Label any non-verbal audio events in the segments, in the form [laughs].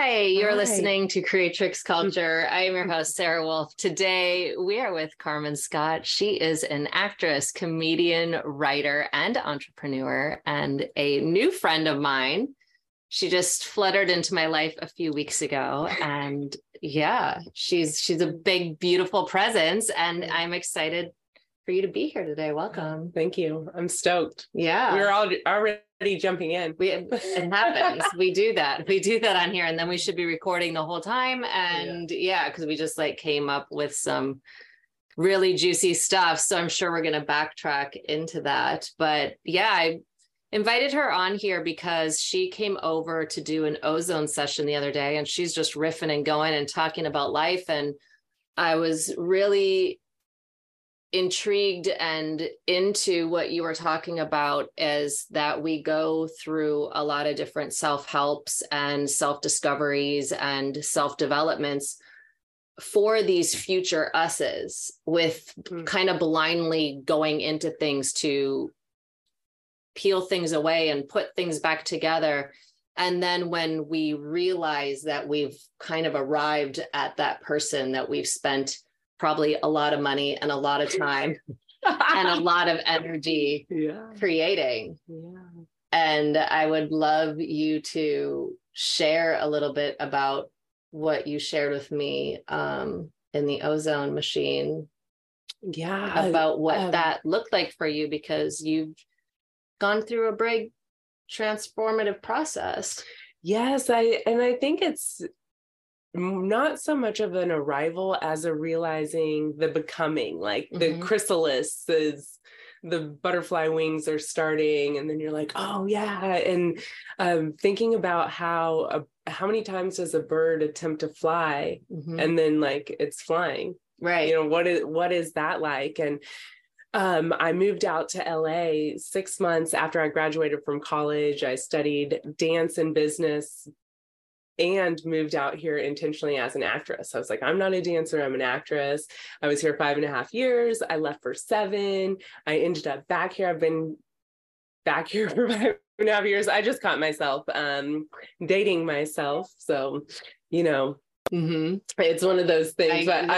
Hi, you're Hi. listening to Creatrix mm. Culture. I am your mm-hmm. host, Sara Wolf. Today, we are with Carmen Scott. She is an actress, comedian, writer, and entrepreneur, and a new friend of mine. She just fluttered into my life a few weeks ago, and yeah, she's she's a big, beautiful presence, and I'm excited for you to be here today. Welcome. Thank you. I'm stoked. Yeah, We're all already jumping in. we it happens. we do that. We do that on here, and then we should be recording the whole time. And yeah, because we just like came up with some really juicy stuff. So I'm sure we're gonna backtrack into that. But yeah, I invited her on here because she came over to do an ozone session the other day, and she's just riffing and going and talking about life. And I was really intrigued and into what you were talking about is that we go through a lot of different self-helps and self-discoveries and self-developments for these future us's with Mm. kind of blindly going into things to peel things away and put things back together and then when we realize that we've kind of arrived at that person that we've spent probably a lot of money and a lot of time and a lot of energy [laughs] yeah. creating. Yeah. And I would love you to share a little bit about what you shared with me um, in the ozone machine Yeah. about what um, that looked like for you because you've gone through a big transformative process. Yes, I and I think it's not so much of an arrival as a realizing the becoming, like the Mhm. chrysalis is the butterfly wings are starting, and then you're like, oh yeah, and um, thinking about how a, how many times does a bird attempt to fly, Mhm. and then like it's flying, right. you know what is what is that like and um, i moved out to la six months after i graduated from college i studied dance and business and moved out here intentionally as an actress. I was like i'm not a dancer i'm an actress. I was here five and a half years. I left for seven. I ended up back here. I've been back here [laughs] for five and a half years. I just caught myself um, dating myself. So you know mm-hmm. it's one of those things I- but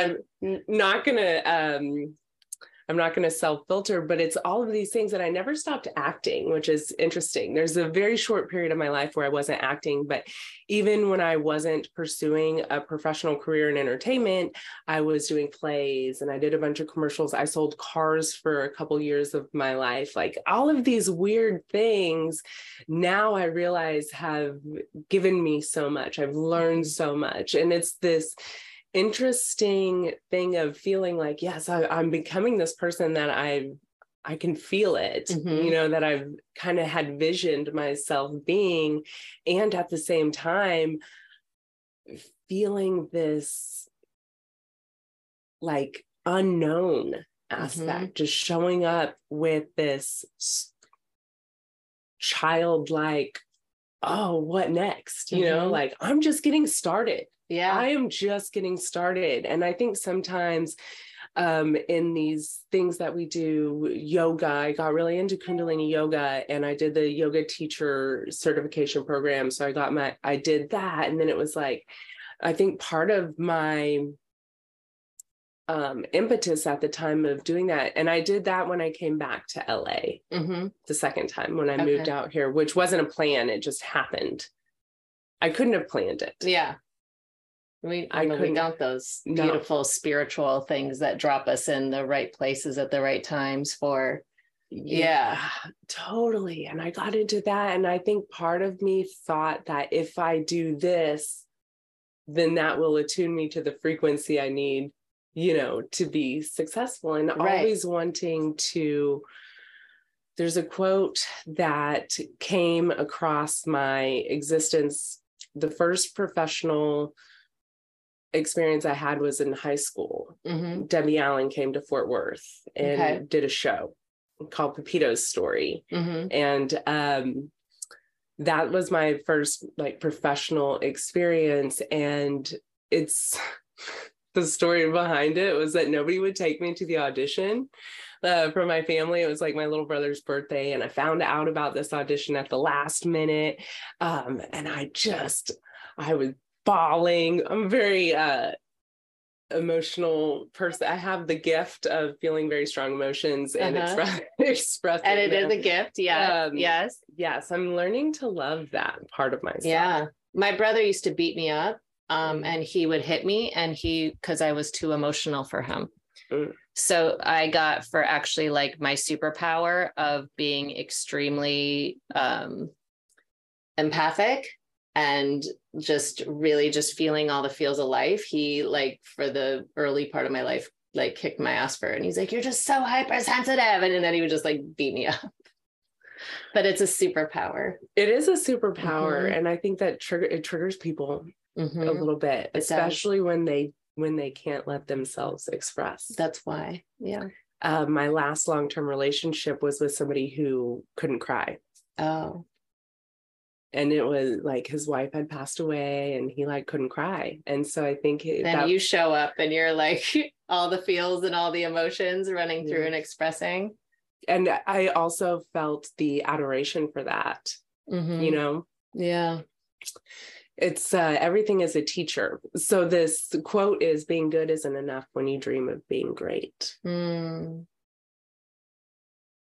i'm not gonna um i'm not gonna self-filter but it's all of these things that i never stopped acting which is interesting. There's a very short period of my life where i wasn't acting but even when i wasn't pursuing a professional career in entertainment i was doing plays and i did a bunch of commercials. I sold cars for a couple years of my life. Like all of these weird things now i realize have given me so much. I've learned mm-hmm. so much. And it's this interesting thing of feeling like yes I, i'm becoming this person that i i can feel it Mhm. you know that i've kind of had visioned myself being and at the same time feeling this like unknown aspect just showing up with this childlike oh what next you know Mhm. like i'm just getting started Yeah. I am just getting started. And I think sometimes um, in these things that we do, yoga, I got really into Kundalini yoga and I did the yoga teacher certification program. So I got my, I did that. And then it was like, I think part of my um, impetus at the time of doing that, and I did that when I came back to LA hmm the second time when I moved out here, which wasn't a plan, it just happened. I couldn't have planned it. Yeah. We, I I know we don't those No. beautiful spiritual things that drop us in the right places at the right times for Yeah. totally. And I got into that. And I think part of me thought that if I do this, then that will attune me to the frequency I need, you know, to be successful and Right. always wanting to. There's a quote that came across my existence. The first professional experience I had was in high school. Mhm. Debbie Allen came to Fort Worth and Okay. did a show called Pepito's Story. Mhm. And um, that was my first like professional experience. And it's [laughs] the story behind it was that nobody would take me to the audition. Uh, from my family, it was like my little brother's birthday, and I found out about this audition at the last minute. Um, and I just, I was bawling. I'm very uh emotional person. I have the gift of feeling very strong emotions and Uh-huh. express [laughs] expressing And it is them. a gift. Yeah. Um, yes. yes, I'm learning to love that part of myself. Yeah. My brother used to beat me up um, Mm. and he would hit me and he, because I was too emotional for him. Mm. So I got for actually like my superpower of being extremely um, empathic and just really just feeling all the feels of life. He like for the early part of my life, like kicked my ass for it. And he's like, you're just so hypersensitive. And then he would just like beat me [laughs] up. But it's a superpower. It is a superpower, Mhm. and I think that trigger it triggers people Mhm. a little bit, does. especially when they when they can't let themselves express. That's why. Yeah. uh, my last long term relationship was with somebody who couldn't cry. Oh. And it was like his wife had passed away and he like couldn't cry. And so I think it- Then that, you show up and you're like [laughs] all the feels and all the emotions running through Yeah. and expressing. and I also felt the adoration for that, Mhm. you know, Yeah. it's uh, everything is a teacher. So this quote is being good isn't enough when you dream of being great. Mm.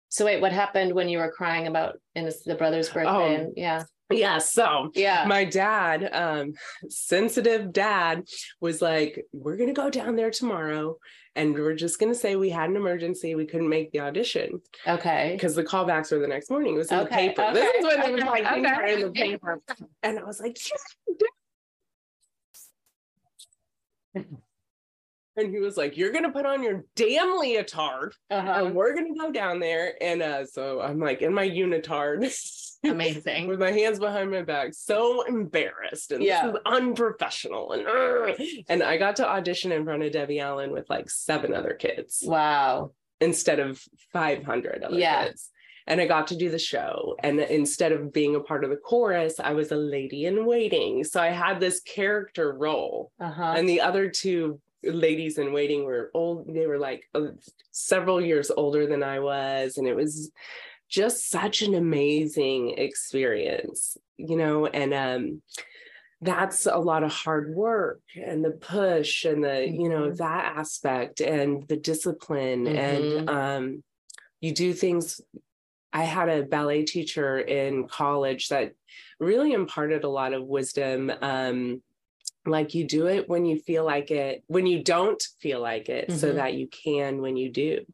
So wait, what happened when you were crying about in the brother's birthday? Oh. and, yeah. Yeah. So Yeah. my dad, um, sensitive dad, was like, We're gonna go down there tomorrow and we're just gonna say we had an emergency, we couldn't make the audition Okay. because the callbacks were the next morning. It was in Okay, the paper. This is when it was okay, like things okay. in the paper. And I was like, "Yes." And he was like, You're gonna put on your damn leotard Uh-huh. and we're gonna go down there. And uh, so I'm like in my unitard. [laughs] Amazing. with my hands behind my back, so embarrassed and Yeah. unprofessional. And "Ugh." and I got to audition in front of Debbie Allen with like seven other kids Wow. instead of 500 other Yeah. kids. And I got to do the show. And instead of being a part of the chorus, I was a lady in waiting. So I had this character role. Uh-huh. And the other two ladies in waiting were old, they were like uh, several years older than I was. And it was just such an amazing experience, you know, and um that's a lot of hard work and the push and the you know that aspect and the discipline and Mhm. um you do things I had a ballet teacher in college that really imparted a lot of wisdom um like you do it when you feel like it when you don't feel like it so Mhm. that you can when you do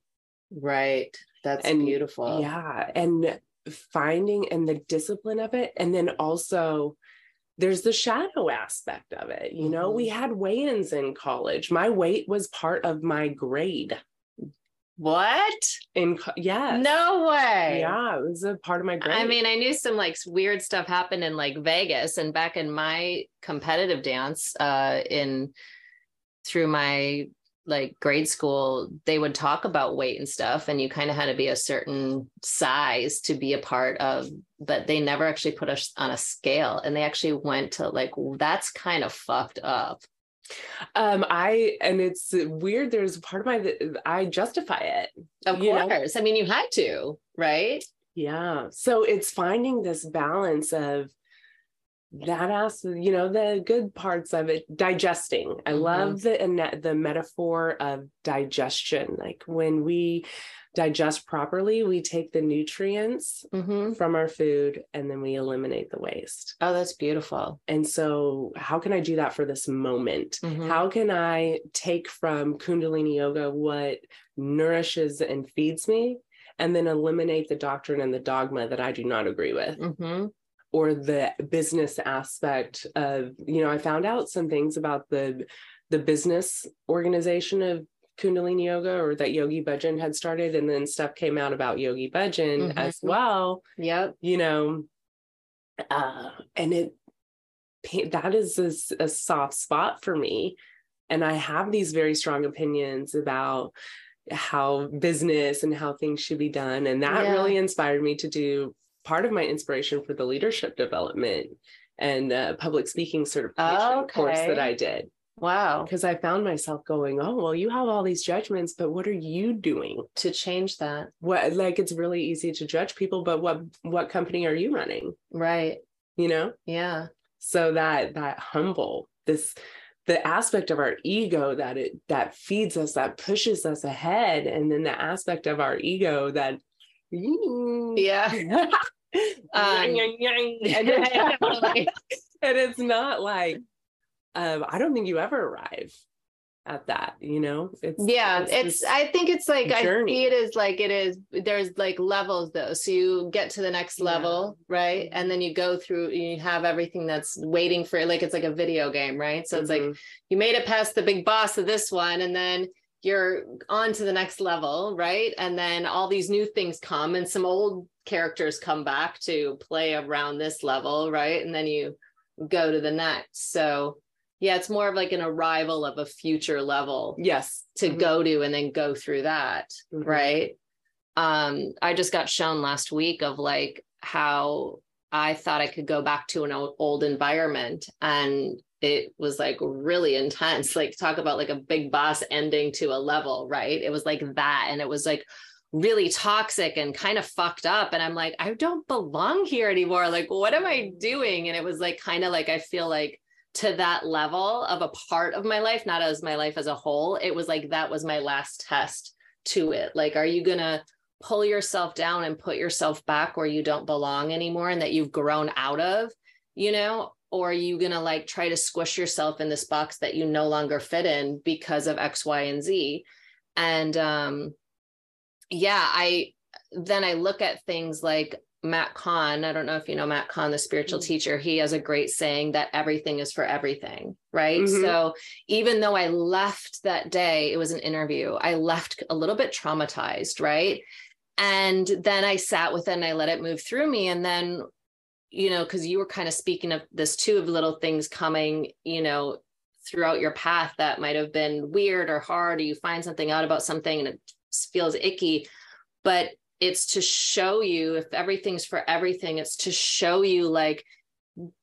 right. That's And- beautiful. yeah and finding and the discipline of it and then also there's the shadow aspect of it you know Mhm. we had weigh-ins in college my weight was part of my grade What? in co- yeah No way. yeah it was a part of my grade I mean, I knew some like weird stuff happened in like Vegas and back in my competitive dance uh in through my like grade school, they would talk about weight and stuff and you kind of had to be a certain size to be a part of, but they never actually put us on a scale and they actually went to like that's kind of fucked up. um i and it's weird there's part of my that i justify it Of You know? course. I mean, you had to, right? Yeah. So it's finding this balance of that as you know the good parts of it digesting i Mhm. love the the metaphor of digestion like when we digest properly we take the nutrients Mm-hmm. from our food and then we eliminate the waste Oh, that's beautiful. and so how can i do that for this moment Mhm. how can i take from kundalini yoga what nourishes and feeds me and then eliminate the doctrine and the dogma that i do not agree with Mm-hmm. Or the business aspect of you know i found out some things about the the business organization of kundalini yoga or that yogi bhajan had started and then stuff came out about yogi bhajan Mhm. as well Yep. you know uh and it that is a soft spot for me and i have these very strong opinions about how business and how things should be done and that Yeah. really inspired me to do part of my inspiration for the leadership development and uh, public speaking certification course that i did Wow. because i found myself going oh well you have all these judgments but what are you doing To change that. what like it's really easy to judge people but what what company are you running Right. you know Yeah. so that that humble this the aspect of our ego that it that feeds us that pushes us ahead and then the aspect of our ego that yeah um, and, it's not like um, I don't think you ever arrive at that you know it's yeah it's, it's i think it's like journey. i see it as like it is there's like levels though so you get to the next level yeah. right and then you go through you have everything that's waiting for it like it's like a video game right so mm-hmm. it's like mm-hmm. you made it past the big boss of this one and then you're on to the next level right and then all these new things come and some old characters come back to play around this level right and then you go to the next so yeah, it's more of like an arrival of a future level. Yes. To mm-hmm. go to and then go through that. Mm-hmm. Right. Um, I just got shown last week of like how I thought I could go back to an old environment and it was like really intense. Like talk about like a big boss ending to a level, right? It was like that. And it was like really toxic and kind of fucked up. And I'm like, I don't belong here anymore. Like, what am I doing? And it was like kind of like I feel like to that level of a part of my life, not as my life as a whole. It was like that was my last test to it. Like, are you going to pull yourself down and put yourself back where you don't belong anymore and that you've grown out of, you know? Or are you going to like try to squish yourself in this box that you no longer fit in because of X, Y, and Z? And um, yeah, I then I look at things like Matt Kahn, I don't know if you know Matt Kahn, the spiritual mm-hmm. teacher, he has a great saying that everything is for everything, right? Mm-hmm. So even though I left that day, it was an interview, I left a little bit traumatized, right? And then I sat with it and I let it move through me. And then, you know, because you were kind of speaking of this too of little things coming, you know, throughout your path that might have been weird or hard, or you find something out about something and it feels icky. But it's to show you if everything's for everything it's to show you like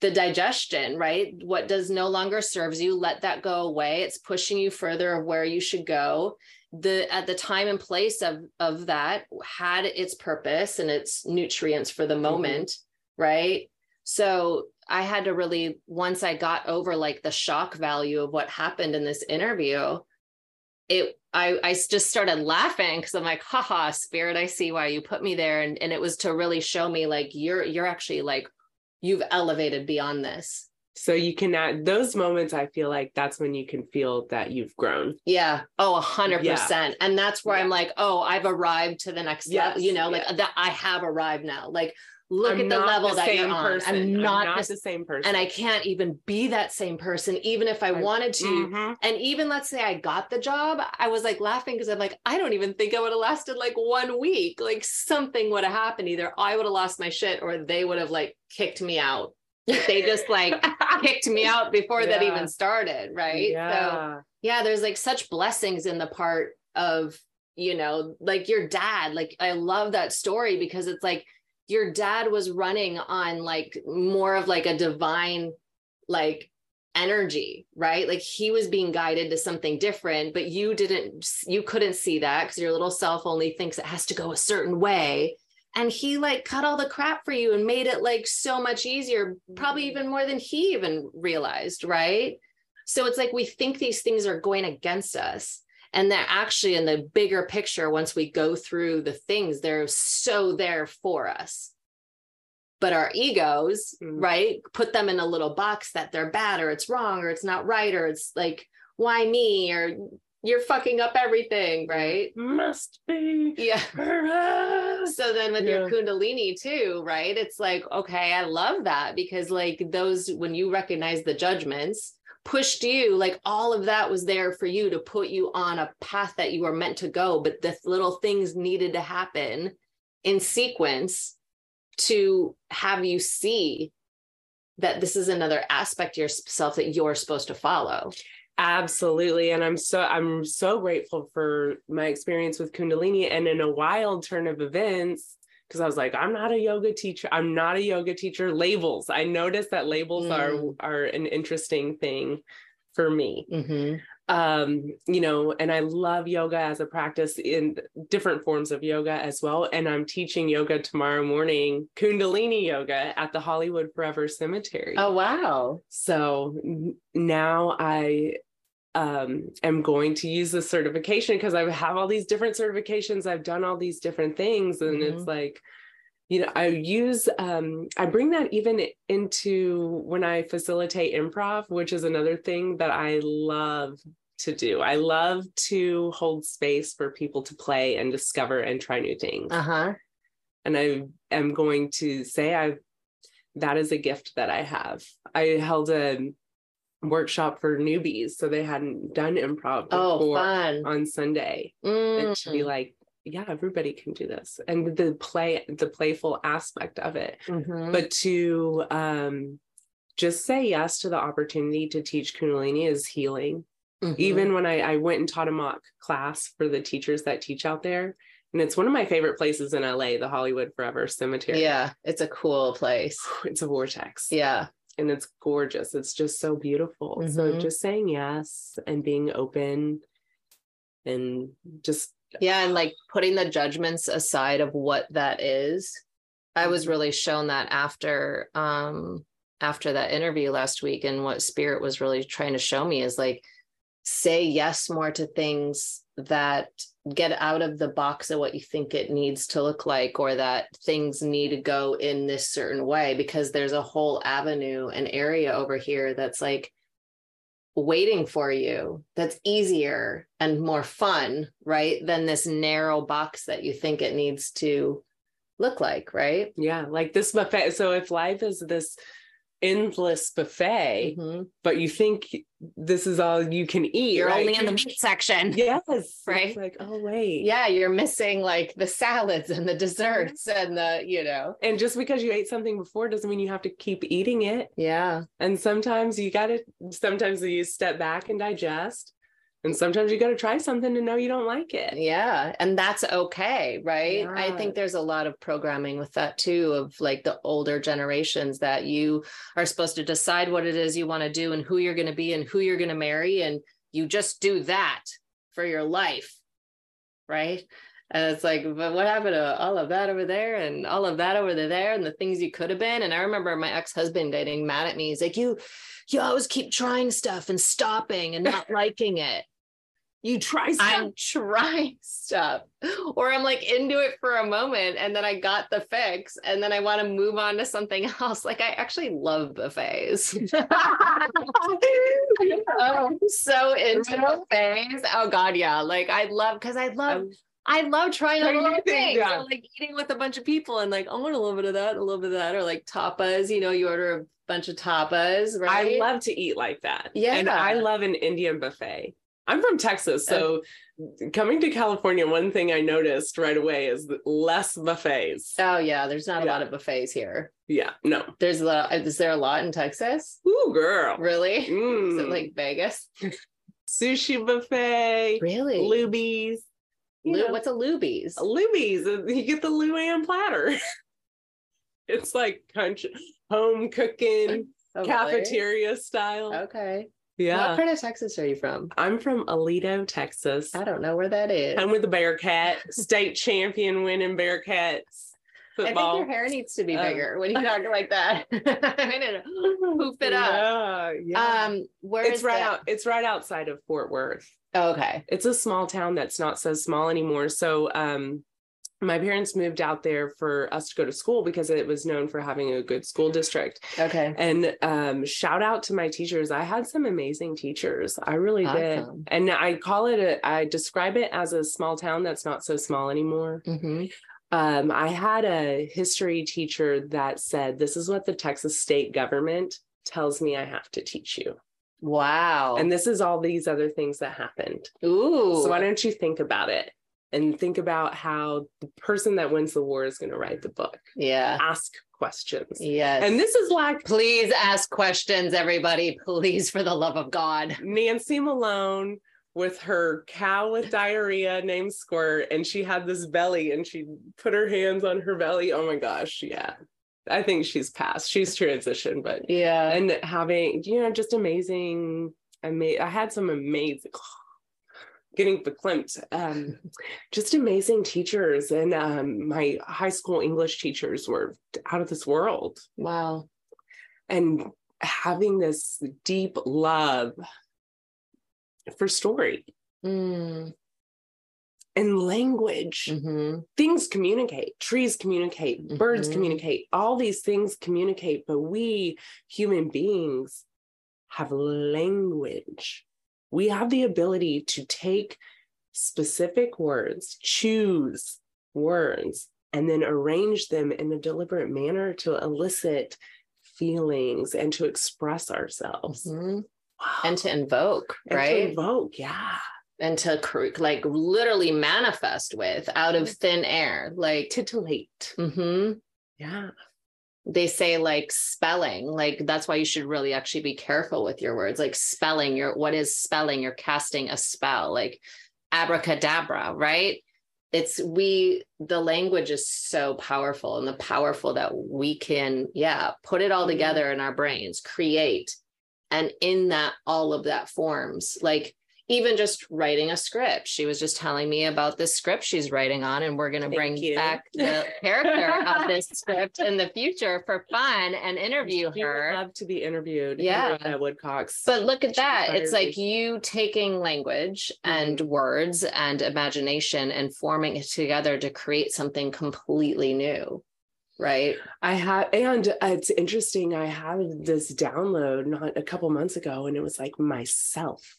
the digestion right what does no longer serves you let that go away it's pushing you further of where you should go the at the time and place of of that had its purpose and its nutrients for the mm-hmm. moment mm-hmm. Right so i had to really once i got over like the shock value of what happened in this interview it I, I just started laughing because I'm like, haha, spirit, I see why you put me there. And, and it was to really show me like you're you're actually like you've elevated beyond this. So you can add those moments, I feel like that's when you can feel that you've grown. Yeah. Oh, a hundred percent. And that's where yeah. I'm like, oh, I've arrived to the next yes. level, you know, like that I have arrived now. Like look I'm at the level the that you're on. Person. I'm not, I'm not the, the, same person. And I can't even be that same person, even if I, I wanted to. Mm-hmm. And even let's say I got the job, I was like laughing because I'm like, I don't even think I would have lasted like one week. Like something would have happened. Either I would have lost my shit or they would have like kicked me out. They just like [laughs] kicked me out before yeah. that even started. Right. Yeah. So yeah, there's like such blessings in the part of, you know, like your dad. Like I love that story because it's like your dad was running on like more of like a divine like energy right? Like he was being guided to something different but you didn't you couldn't see that because your little self only thinks it has to go a certain way. And he like cut all the crap for you and made it like so much easier probably mm-hmm. even more than he even realized right? So it's like we think these things are going against us and that actually in the bigger picture once we go through the things they're so there for us but our egos mm. right put them in a little box that they're bad or it's wrong or it's not right or it's like why me or you're fucking up everything right must be yeah [laughs] so then with yeah. your kundalini too right it's like okay i love that because like those when you recognize the judgments pushed you like all of that was there for you to put you on a path that you were meant to go but the little things needed to happen in sequence to have you see that this is another aspect of yourself that you're supposed to follow. Absolutely and i'm so i'm so grateful for my experience with kundalini and in a wild turn of events because I was like, I'm not a yoga teacher. I'm not a yoga teacher. Labels. I noticed that labels mm. are are an interesting thing for me. Mhm. Um, you know, and I love yoga as a practice in different forms of yoga as well. And I'm teaching yoga tomorrow morning, Kundalini yoga at the Hollywood Forever Cemetery. Oh wow. So now I um, am going to use this certification because I have all these different certifications. I've done all these different things, and Mhm. it's like, you know, I use um, I bring that even into when I facilitate improv, which is another thing that I love to do. I love to hold space for people to play and discover and try new things Uh-huh. and I am going to say I that is a gift that I have. I held a workshop for newbies, so they hadn't done improv Oh, before fun. on Sunday, and to be Mm. like, yeah, everybody can do this, and the play, the playful aspect of it, Mhm. but to um, just say yes to the opportunity to teach Kundalini is healing Mhm. even when I, I went and taught a mock class for the teachers that teach out there and it's one of my favorite places in la the hollywood forever cemetery yeah, it's a cool place. it's a vortex Yeah. And it's gorgeous it's just so beautiful so Mhm. just saying yes and being open and just Yeah, and like putting the judgments aside of what that is. I was really shown that after um after that interview last week and what spirit was really trying to show me is like say yes more to things that get out of the box of what you think it needs to look like or that things need to go in this certain way because there's a whole avenue and area over here that's like waiting for you that's easier and more fun, right? Than this narrow box that you think it needs to look like, right? yeah like this buffet so if life is this endless buffet Mhm. but you think this is all you can eat You're right? only in the meat section. [laughs] yes [laughs] Right? it's like oh wait Yeah, you're missing like the salads and the desserts and the, you know. and just because you ate something before doesn't mean you have to keep eating it Yeah. And sometimes you got to, sometimes you step back and digest. And sometimes you got to try something to know you don't like it. Yeah. And that's okay. Right. I think there's a lot of programming with that too, of like the older generations that you are supposed to decide what it is you want to do and who you're going to be and who you're going to marry. And you just do that for your life. Right. And it's like, but what happened to all of that over there and all of that over there and the things you could have been? And I remember my ex-husband getting mad at me. He's like, you, you always keep trying stuff and stopping and not [laughs] liking it. You try I'm trying stuff, or I'm like into it for a moment and then I got the fix and then I want to move on to something [laughs] else. Like I actually love buffets. oh, [laughs] I'm so into buffets. Oh God, yeah. Like I love because I love Um, I love trying all new new things, yeah. Or, like eating with a bunch of people and like, I want a little bit of that, a little bit of that, or like tapas, you know, you order a bunch of tapas, right? I love to eat like that. Yeah. And I love an Indian buffet. I'm from Texas. So coming to California, one thing I noticed right away is less buffets. Oh yeah, there's not a lot of buffets here. Yeah. No. There's a lot. Is there a lot in Texas? Ooh, girl. Really? [laughs] Is it Mm. like Vegas? Sushi buffet, Really? Luby's. what's a Luby's? Luby's. uh, You get the LuAnn platter. [laughs] it's like country, home cooking, [laughs] Oh, really? cafeteria style. Okay. Yeah. What part of Texas are you from? I'm from Aledo, Texas. I don't know where that is. I'm with the Bearcat, state champion winning Bearcats Football. I think your hair needs to be Oh. bigger when you [laughs] talk like that. [laughs] I don't know. Poof it up. Yeah, yeah. Um, where it's is right that? out. It's right outside of Fort Worth. Oh, okay. It's a small town that's not so small anymore. So, um, my parents moved out there for us to go to school because it was known for having a good school district. Okay. And um, shout out to my teachers. I had some amazing teachers. I really did. And I call it a, I describe it as a small town that's not so small anymore. hmm Um, I had a history teacher that said, This is what the Texas state government tells me I have to teach you. Wow. And this is all these other things that happened. Ooh. So why don't you think about it and think about how the person that wins the war is going to write the book? yeah. Ask questions. Yes. And this is like please ask questions, everybody. Please, for the love of God. Nancy Malone with her cow with diarrhea [laughs] named Squirt, and she had this belly and she put her hands on her belly. Oh my gosh, yeah. I think she's passed. She's transitioned, but Yeah. and having, you know, just amazing, I I had some amazing getting verklempt. Um, just amazing teachers. And um, my high school English teachers were out of this world. Wow. And having this deep love for story Mm. and language. Mm-hmm. Things communicate, trees communicate, birds Mhm. communicate, all these things communicate, but we human beings have language. We have the ability to take specific words, choose words, and then arrange them in a deliberate manner to elicit feelings and to express ourselves. Mhm. Wow. And to invoke, And to right? invoke, yeah. and to like literally manifest with out of thin air. Like, Titillate. mhm. Yeah. They say like spelling like that's why you should really actually be careful with your words like spelling your what is spelling you're casting a spell like abracadabra right it's we the language is so powerful and the powerful that we can yeah put it all Mhm. together in our brains create and in that all of that forms like even just writing a script she was just telling me about this script she's writing on and we're going to bring you. back the [laughs] character of this script in the future for fun and interview She her love to be interviewed. Yeah. Woodcox. but look at She that it's like me. you taking language mm-hmm. and words and imagination and forming it together to create something completely new right I have and uh, it's interesting. I had this download not a couple months ago, and it was like myself,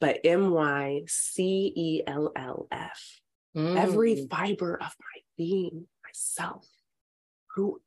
but M Y C E L L F. Every Mm. fiber of my being, myself, who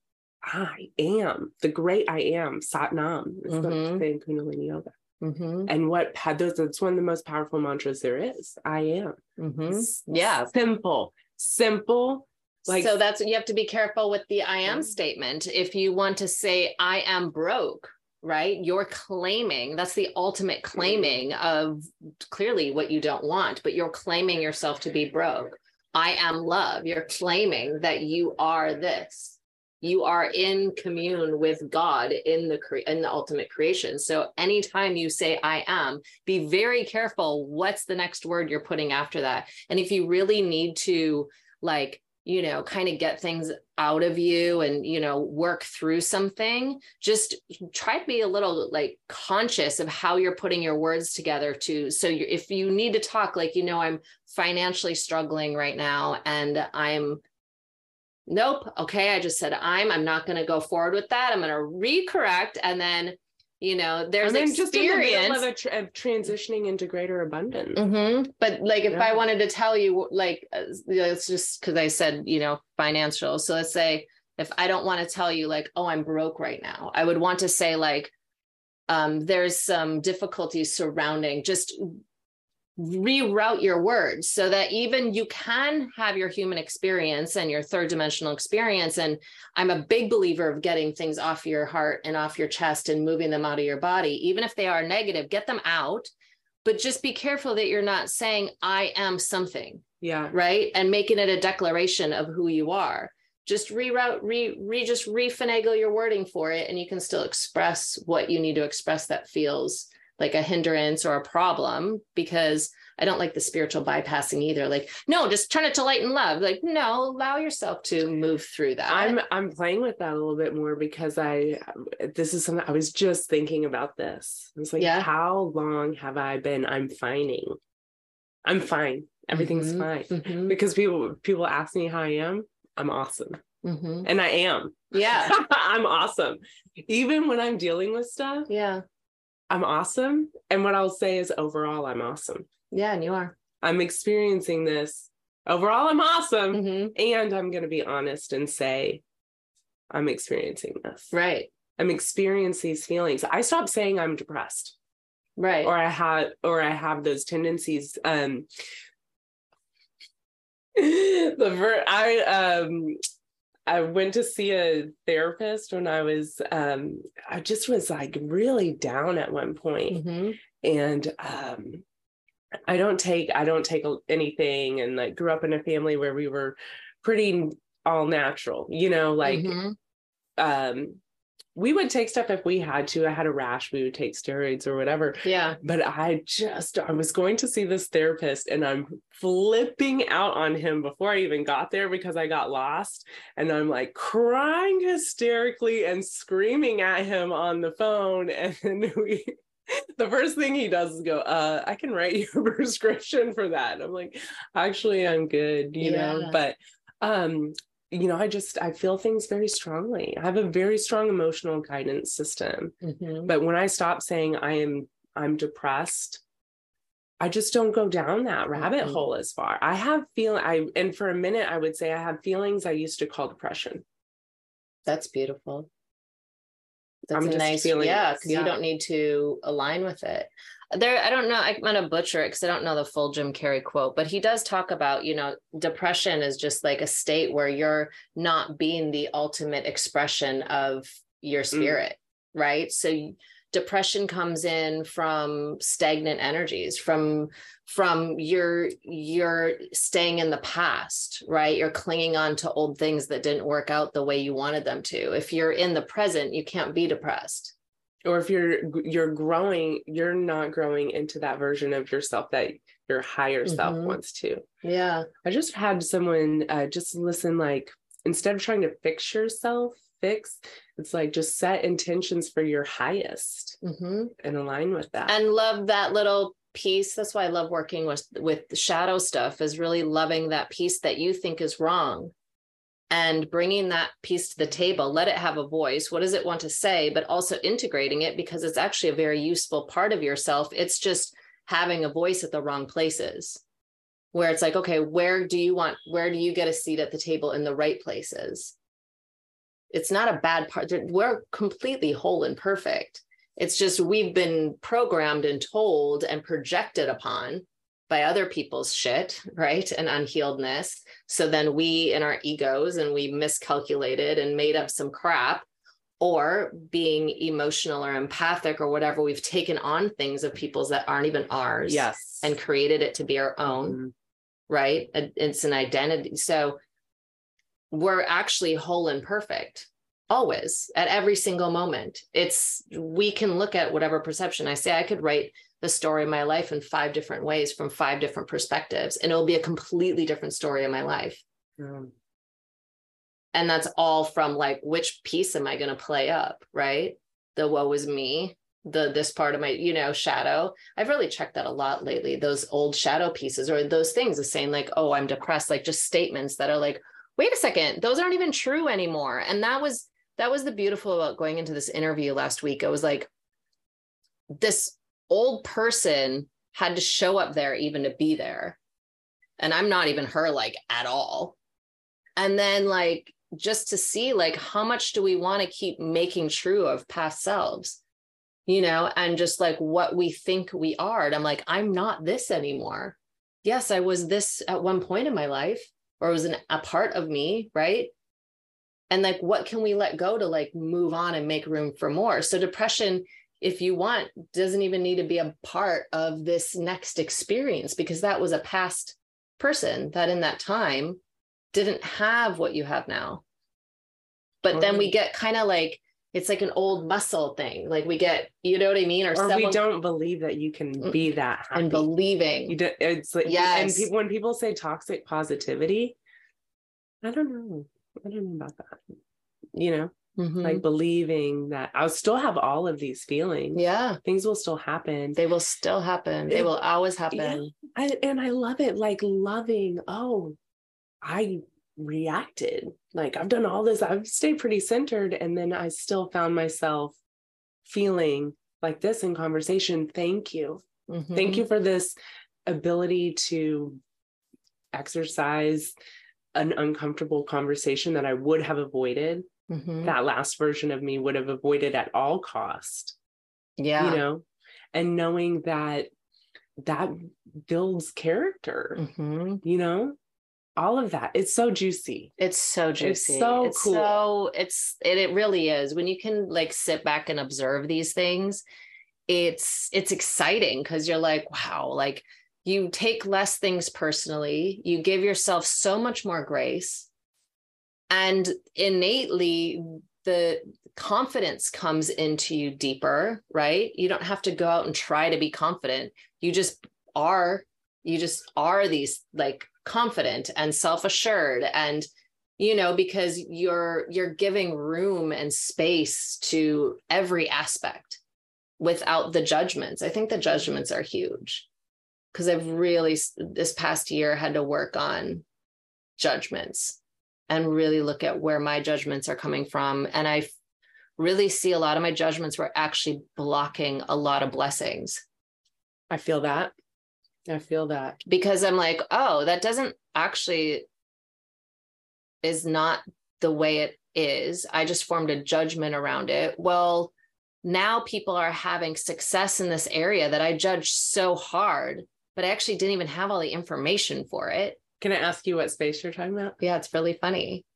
I am, the great I am, Satnam, is what Mhm. I say Kundalini Yoga. Mhm. And what had those, that's one of the most powerful mantras there is. I am. Mhm. S- yeah Simple, simple. Like, so that's you have to be careful with the I am statement. If you want to say I am broke, right? You're claiming that's the ultimate mm-hmm. claiming of clearly what you don't want, but you're claiming yourself to be broke. I am love. You're claiming that you are this. You are in commune with God in the cre- in the ultimate creation. So anytime you say I am, be very careful what's the next word you're putting after that. And if you really need to like you know kind of get things out of you and you know work through something just try to be a little like conscious of how you're putting your words together to so you if you need to talk like you know i'm financially struggling right now and i'm nope okay i just said i'm i'm not going to go forward with that. I'm going to recorrect and then you know there's and then just in the experience of, of transitioning into greater abundance. hmm But like, if I wanted to tell you, like, uh, it's just because I said, you know, financial. So let's say if I don't want to tell you, like, oh, I'm broke right now, I would want to say, like, um, there's some difficulties surrounding just reroute your words so that even you can have your human experience and your third dimensional experience. And I'm a big believer of getting things off your heart and off your chest and moving them out of your body, even if they are negative, get them out. But just be careful that you're not saying, I am something, Yeah. right? And making it a declaration of who you are. Just reroute, re, re just refinagle your wording for it, and you can still express what you need to express that feels like a hindrance or a problem because I don't like the spiritual bypassing either. Like, no, just turn it to light and love. Like, no, allow yourself to move through that. I'm I'm playing with that a little bit more because I this is something I was just thinking about this. It's like Yeah. how long have I been I'm fining? I'm fine. Everything's Mhm. fine. Mhm, Because people people ask me how I am. I'm awesome. mhm. And I am. Yeah. [laughs] I'm awesome. Even when I'm dealing with stuff, Yeah. I'm awesome. And what I'll say is overall I'm awesome. Yeah. And you are. I'm experiencing this. Overall I'm awesome. Mhm. And I'm going to be honest and say, I'm experiencing this. Right. I'm experiencing these feelings. I stopped saying I'm depressed Right. or I have or I have those tendencies. Um [laughs] the ver I um I went to see a therapist when I was um I just was like really down at one point Mhm. and um I don't take I don't take anything and like grew up in a family where we were pretty all natural, you know, like Mhm. um we would take stuff if we had to. I had a rash, we would take steroids or whatever. Yeah. But I just, I was going to see this therapist and I'm flipping out on him before I even got there because I got lost. And I'm like crying hysterically and screaming at him on the phone. And then [laughs] we, the first thing he does is go, uh, I can write [laughs] you a prescription for that. And I'm like, actually, I'm good, you yeah. know, but um you know, I just I feel things very strongly. I have a very strong emotional guidance system. Mm-hmm. But when I stop saying I am I'm depressed, I just don't go down that rabbit mm-hmm. hole as far. I have feel I and for a minute I would say I have feelings I used to call depression. That's beautiful. That's I'm a nice feeling, yeah, because yeah. you don't need to align with it there i don't know i'm gonna butcher it because i don't know the full jim carrey quote but he does talk about you know depression is just like a state where you're not being the ultimate expression of your mm. spirit mm. right so depression comes in from stagnant energies from from your you're staying in the past right you're clinging on to old things that didn't work out the way you wanted them to if you're in the present you can't be depressed or if you're you're growing you're not growing into that version of yourself that your higher mm-hmm. self wants to. Yeah. I just had someone uh, just listen like instead of trying to fix yourself fix it's like just set intentions for your highest mm-hmm. and align with that. And love that little piece. That's why i love working with with shadow stuff is really loving that piece that you think is wrong and bringing that piece to the table let it have a voice. What does it want to say? But also integrating it because it's actually a very useful part of yourself. It's just having a voice at the wrong places where it's like okay where do you want where do you get a seat at the table in the right places? It's not a bad part. We're completely whole and perfect. It's just we've been programmed and told and projected upon by other people's shit, right? And unhealedness. So then we, in our egos, and we miscalculated and made up some crap, or being emotional or empathic or whatever, we've taken on things of people's that aren't even ours. Yes. And created it to be our own, mm-hmm. right? It's an identity. So we're actually whole and perfect always at every single moment. It's we can look at whatever perception. I say i could write the story of my life in five different ways from five different perspectives and it'll be a completely different story of my life. Mm. And that's all from like which piece am i going to play up right? The woe is me the this part of my you know shadow. I've really checked that a lot lately those old shadow pieces or those things of saying like oh i'm depressed like just statements that are like wait a second those aren't even true anymore. And that was that was the beautiful about going into this interview last week. I was like this old person had to show up there even to be there. And I'm not even her like at all. And then like just to see like how much do we want to keep making true of past selves? You know, and just like what we think we are. And I'm like, I'm not this anymore. Yes, I was this at one point in my life, or it was an, a part of me, right? And like what can we let go to like move on and make room for more so depression if you want, doesn't even need to be a part of this next experience because that was a past person that in that time didn't have what you have now. But then we get kind of like, it's like an old muscle thing. Like we get, you know what I mean? Or, or someone, we don't believe that you can mm, be that happy. And believing. You don't, it's like, yes. and people, when people say toxic positivity, I don't know. I don't know about that. You know? Mm-hmm. like believing that I'll still have all of these feelings. Yeah. Things will still happen. They will still happen. They will always happen. Yeah. I, and I love it. Like loving, oh, I reacted. Like I've done all this. I've stayed pretty centered. And then I still found myself feeling like this in conversation. Thank you. Mm-hmm. Thank you for this ability to exercise an uncomfortable conversation that I would have avoided mm-hmm. that last version of me would have avoided at all cost yeah. you know? And knowing that that builds character mm-hmm. you know? All of that. It's so juicy. It's so juicy. it's so it's cool. so it's it, it really is. When you can like sit back and observe these things it's it's exciting because you're like wow like you take less things personally you give yourself so much more grace and innately the confidence comes into you deeper, right? You don't have to go out and try to be confident. You just are, you just are these like confident and self-assured and you know because you're you're giving room and space to every aspect without the judgments. I think the judgments are huge because I've really this past year had to work on judgments and really look at where my judgments are coming from. And I really see a lot of my judgments were actually blocking a lot of blessings. I feel that. I feel that. Because I'm like, oh, that doesn't actually is not the way it is. I just formed a judgment around it. Well, now people are having success in this area that I judged so hard, but I actually didn't even have all the information for it. Can I ask you what space you're talking about? Yeah, it's really funny.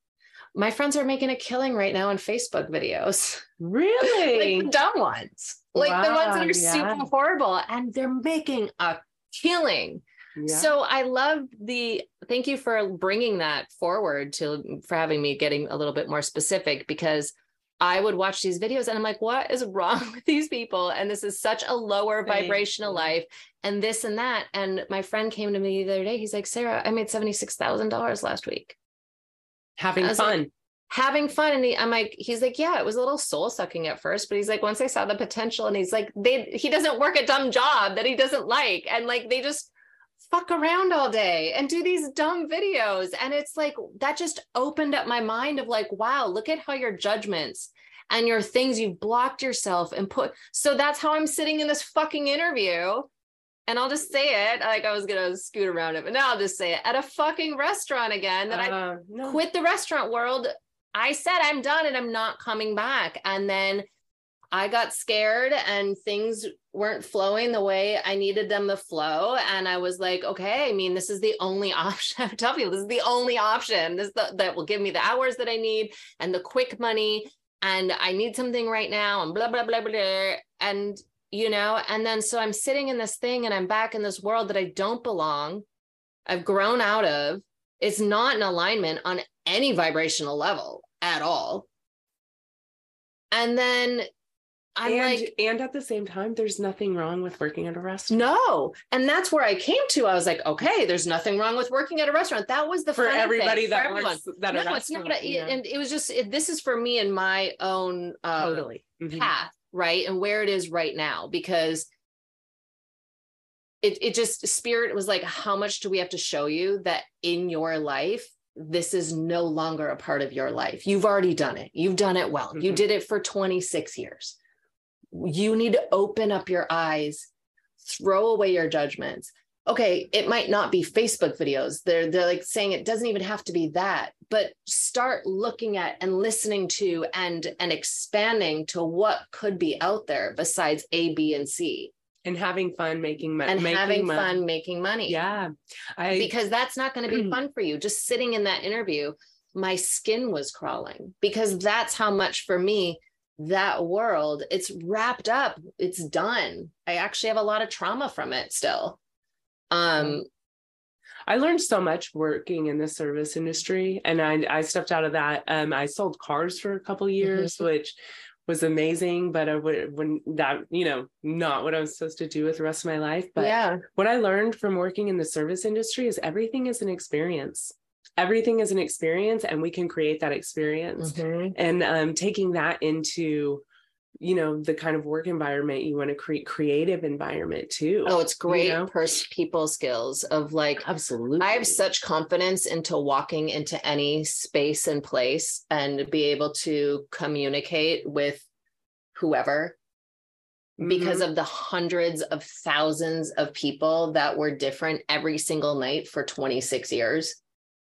My friends are making a killing right now in Facebook videos. Really? [laughs] like the dumb ones. Like wow, the ones that are yeah. super horrible. And they're making a killing. Yeah. So I love the thank you for bringing that forward to for having me getting a little bit more specific because I would watch these videos and I'm like, what is wrong [laughs] with these people? And this is such a lower vibrational life and this and that. And my friend came to me the other day. He's like, Sara, I made $76,000 last week. Having fun. Like, having fun. And he, I'm like, he's like, yeah, it was a little soul sucking at first, but he's like, once I saw the potential and he's like, they, he doesn't work a dumb job that he doesn't like. And like, they just, fuck around all day and do these dumb videos. And it's like that just opened up my mind of like, wow, look at how your judgments and your things you've blocked yourself and put. So that's how I'm sitting in this fucking interview. And I'll just say it like I was gonna scoot around it, but now I'll just say it at a fucking restaurant again that uh, I no. quit the restaurant world. I said I'm done and I'm not coming back. And then I got scared and things weren't flowing the way I needed them to flow. And I was like, okay, I mean, this is the only [laughs] option. I tell people this is the only option. This the, that will give me the hours that I need and the quick money. And I need something right now and blah, blah, blah, blah. And, you know, and then so I'm sitting in this thing and I'm back in this world that I don't belong. I've grown out of. It's not in alignment on any vibrational level at all. And then I'm and, like, and at the same time, there's nothing wrong with working at a restaurant. No. And that's where I came to. I was like, okay, there's nothing wrong with working at a restaurant. That was the for everybody thing, that for works that no, it's not. A, yeah. And it was just, it, this is for me and my own uh, totally mm-hmm. path, right? And where it is right now, because it, it just, spirit was like, how much do we have to show you that in your life, this is no longer a part of your life. You've already done it. You've done it well. Mm-hmm. You did it for 26 years you need to open up your eyes, throw away your judgments. Okay, it might not be Facebook videos. They're they're like saying it doesn't even have to be that, but start looking at and listening to and and expanding to what could be out there besides A, B, and C and having fun making money and having money. fun making money yeah I, because that's not going to be mm. fun for you just sitting in that interview my skin was crawling because that's how much for me that world it's wrapped up it's done i actually have a lot of trauma from it still um I learned so much working in the service industry and I, I stepped out of that. Um, I sold cars for a couple years, mm-hmm. which was amazing, but I would, when that, you know, not what I was supposed to do with the rest of my life. But yeah. what I learned from working in the service industry is everything is an experience everything is an experience and we can create that experience mm-hmm. and um, taking that into you know the kind of work environment you want to create creative environment too oh it's great you know? pers- people skills of like absolutely i have such confidence into walking into any space and place and be able to communicate with whoever because mm-hmm. of the hundreds of thousands of people that were different every single night for 26 years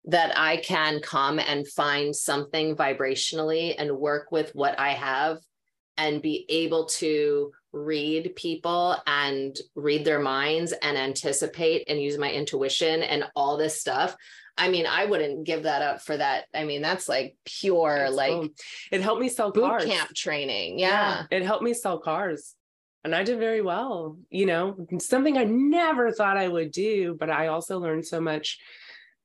that I can come and find something vibrationally and work with what I have and be able to read people and read their minds and anticipate and use my intuition and all this stuff. I mean, I wouldn't give that up for that. I mean, that's like pure, that's like cool. it helped me sell boot cars. camp training. Yeah. yeah. It helped me sell cars. And I did very well, you know, something I never thought I would do, but I also learned so much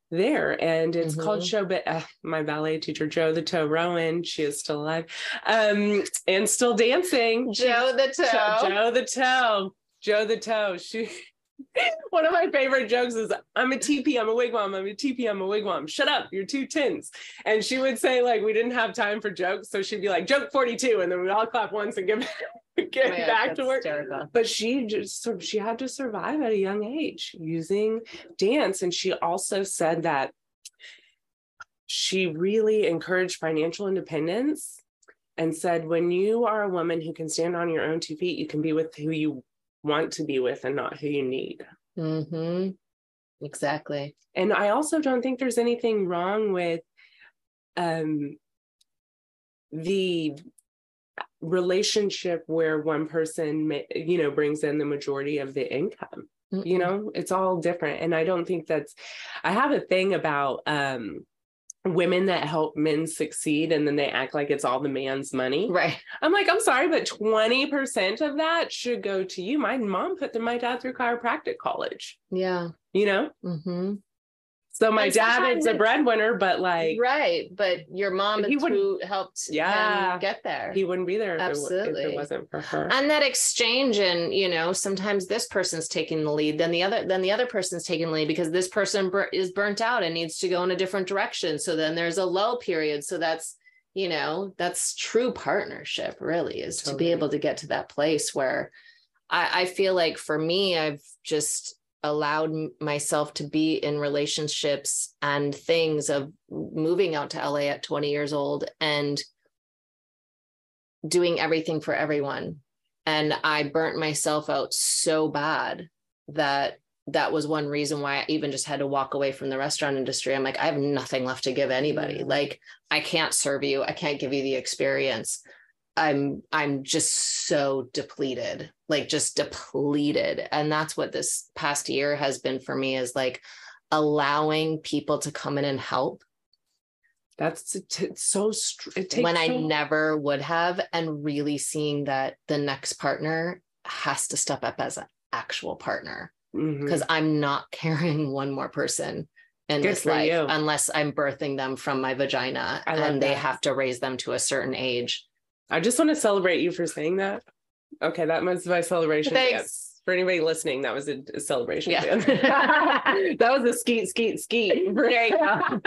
there and it's Mhm. called show but uh, my ballet teacher joe the toe rowan she is still alive um and still dancing Joe the toe. joe the toe joe the toe she [laughs] one of my favorite jokes is i'm a tp i'm a wigwam i'm a tp i'm a wigwam. Shut up you're two tins. And she would say like we didn't have time for jokes so she'd be like joke 42 and then we'd all clap once and get, [laughs] get Oh God, back to work. hysterical. but she just she had to survive at a young age using dance. And she also said that she really encouraged financial independence and said when you are a woman who can stand on your own two feet you can be with who you want to be with and not who you need Mm-hmm. Exactly. and i also don't think there's anything wrong with um the relationship where one person you know brings in the majority of the income you know it's all different and i don't think that's i have a thing about um women that help men succeed and then they act like it's all the man's money Right. i'm like i'm sorry but 20% of that should go to you my mom put my dad through chiropractic college Yeah. you know Mm-hmm. So my And dad is a breadwinner but like right. But your mom He is would- who helped Yeah. him get there. he wouldn't be there if, It, if Absolutely. it wasn't for her and that exchange and you know sometimes this person's taking the lead then the other then the other person's taking the lead because this person bur- is burnt out and needs to go in a different direction so then there's a lull period so that's you know that's true partnership really is to be able to get to that place where i i feel like for me i've just allowed myself to be in relationships and things of moving out to la at 20 years old and doing everything for everyone. And i burnt myself out so bad that that was one reason why i even just had to walk away from the restaurant industry. I'm like i have nothing left to give anybody. Like i can't serve you. I can't give you the experience i'm i'm just so depleted like just depleted. And that's what this past year has been for me is like allowing people to come in and help. That's it's so it takes when I never would have, and really seeing that the next partner has to step up as an actual partner. Mm-hmm. Because I'm not [laughs] carrying one more person in Good this life you. unless I'm birthing them from my vagina and they have to raise them to a certain age. I just want to celebrate you for saying that. Okay, that was my celebration Thanks. dance. For anybody listening, that was a, a celebration Yeah. [laughs] that was a skeet, skeet, skeet for, There you go.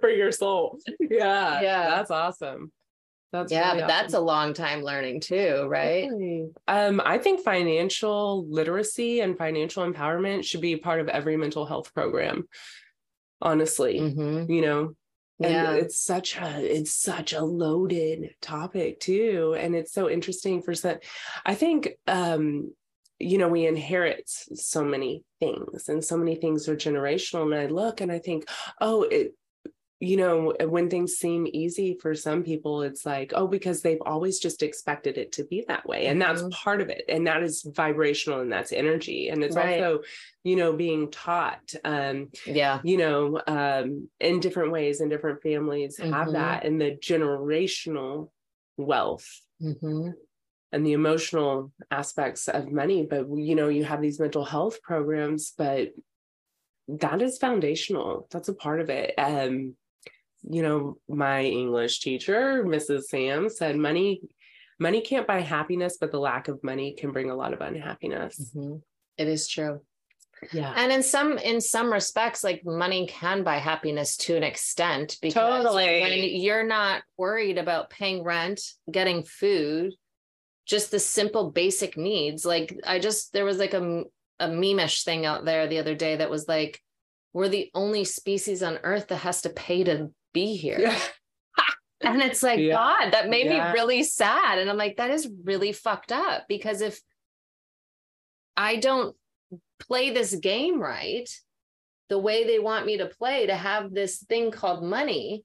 for your soul. Yeah, Yeah. that's awesome. That's yeah, really but that's a long time learning too, right? awesome. Um, I think financial literacy and financial empowerment should be part of every mental health program. Honestly, Mhm. you know, and Yeah. it's such a it's such a loaded topic too and it's so interesting for some i think um you know we inherit so many things and so many things are generational and i look and i think oh it you know when things seem easy for some people it's like oh because they've always just expected it to be that way and that's Mhm. part of it and that is vibrational and that's energy and it's Right. also you know being taught um Yeah. you know um in different ways and different families have Mhm. that and the generational wealth Mhm. and the emotional aspects of money but you know you have these mental health programs but that is foundational that's a part of it um you know my english teacher mrs sam said money money can't buy happiness but the lack of money can bring a lot of unhappiness Mhm. It is true. yeah and in some in some respects like money can buy happiness to an extent because Totally. when you're not worried about paying rent getting food just the simple basic needs like i just there was like a, a meme-ish thing out there the other day that was like we're the only species on earth that has to pay to be here. Yeah. [laughs] And it's like Yeah. god that made Yeah. me really sad. And i'm like that is really fucked up because if i don't play this game right the way they want me to play to have this thing called money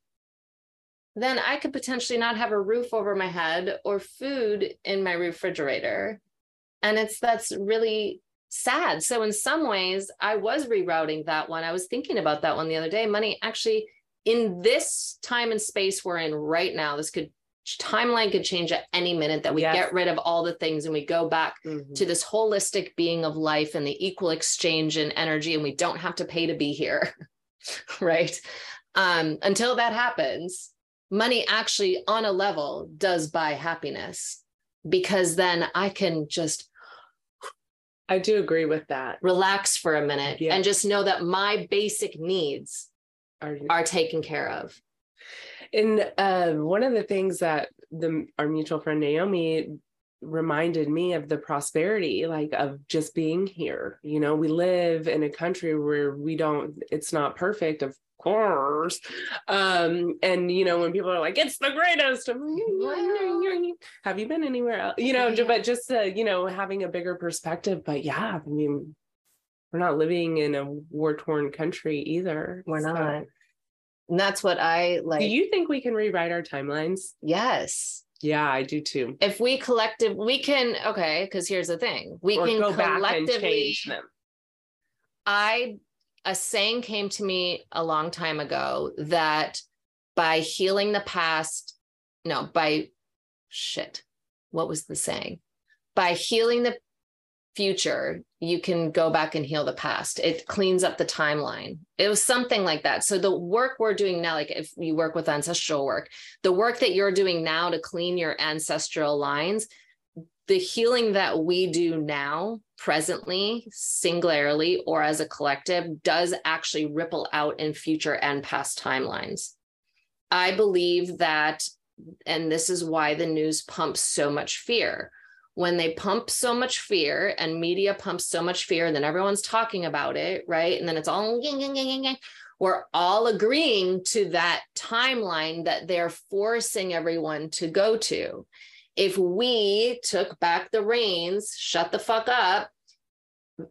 then i could potentially not have a roof over my head or food in my refrigerator. And it's that's really sad. So in some ways i was rerouting that one. I was thinking about that one the other day. Money actually in this time and space we're in right now this could timeline could change at any minute that we Yes. get rid of all the things and we go back Mhm. to this holistic being of life and the equal exchange and energy and we don't have to pay to be here [laughs] right? Um, until that happens, money actually on a level does buy happiness because then I can just I do agree with that. Relax for a minute yeah. and just know that my basic needs are, are taken care of. And uh, one of the things that the our mutual friend Naomi reminded me of the prosperity like of just being here. You know we live in a country where we don't it's not perfect of course. Um and you know when people are like it's the greatest have you been anywhere else you know yeah. but just uh, you know having a bigger perspective. But yeah i mean we're not living in a war torn country either we're so. not and that's what I like. Do you think we can rewrite our timelines? Yes. Yeah, I do too. If we collective, we can. Okay, because here's the thing: we or can go collectively. them. I a saying came to me a long time ago that by healing the past, no, by shit. What was the saying? By healing the future, you can go back and heal the past. It cleans up the timeline. It was something like that. So the work we're doing now, like if you work with ancestral work, the work that you're doing now to clean your ancestral lines, the healing that we do now, presently, singularly, or as a collective, does actually ripple out in future and past timelines. I believe that, and this is why the news pumps so much fear when they pump so much fear and media pumps so much fear and then everyone's talking about it right? And then it's all we're all agreeing to that timeline that they're forcing everyone to go to. If we took back the reins shut the fuck up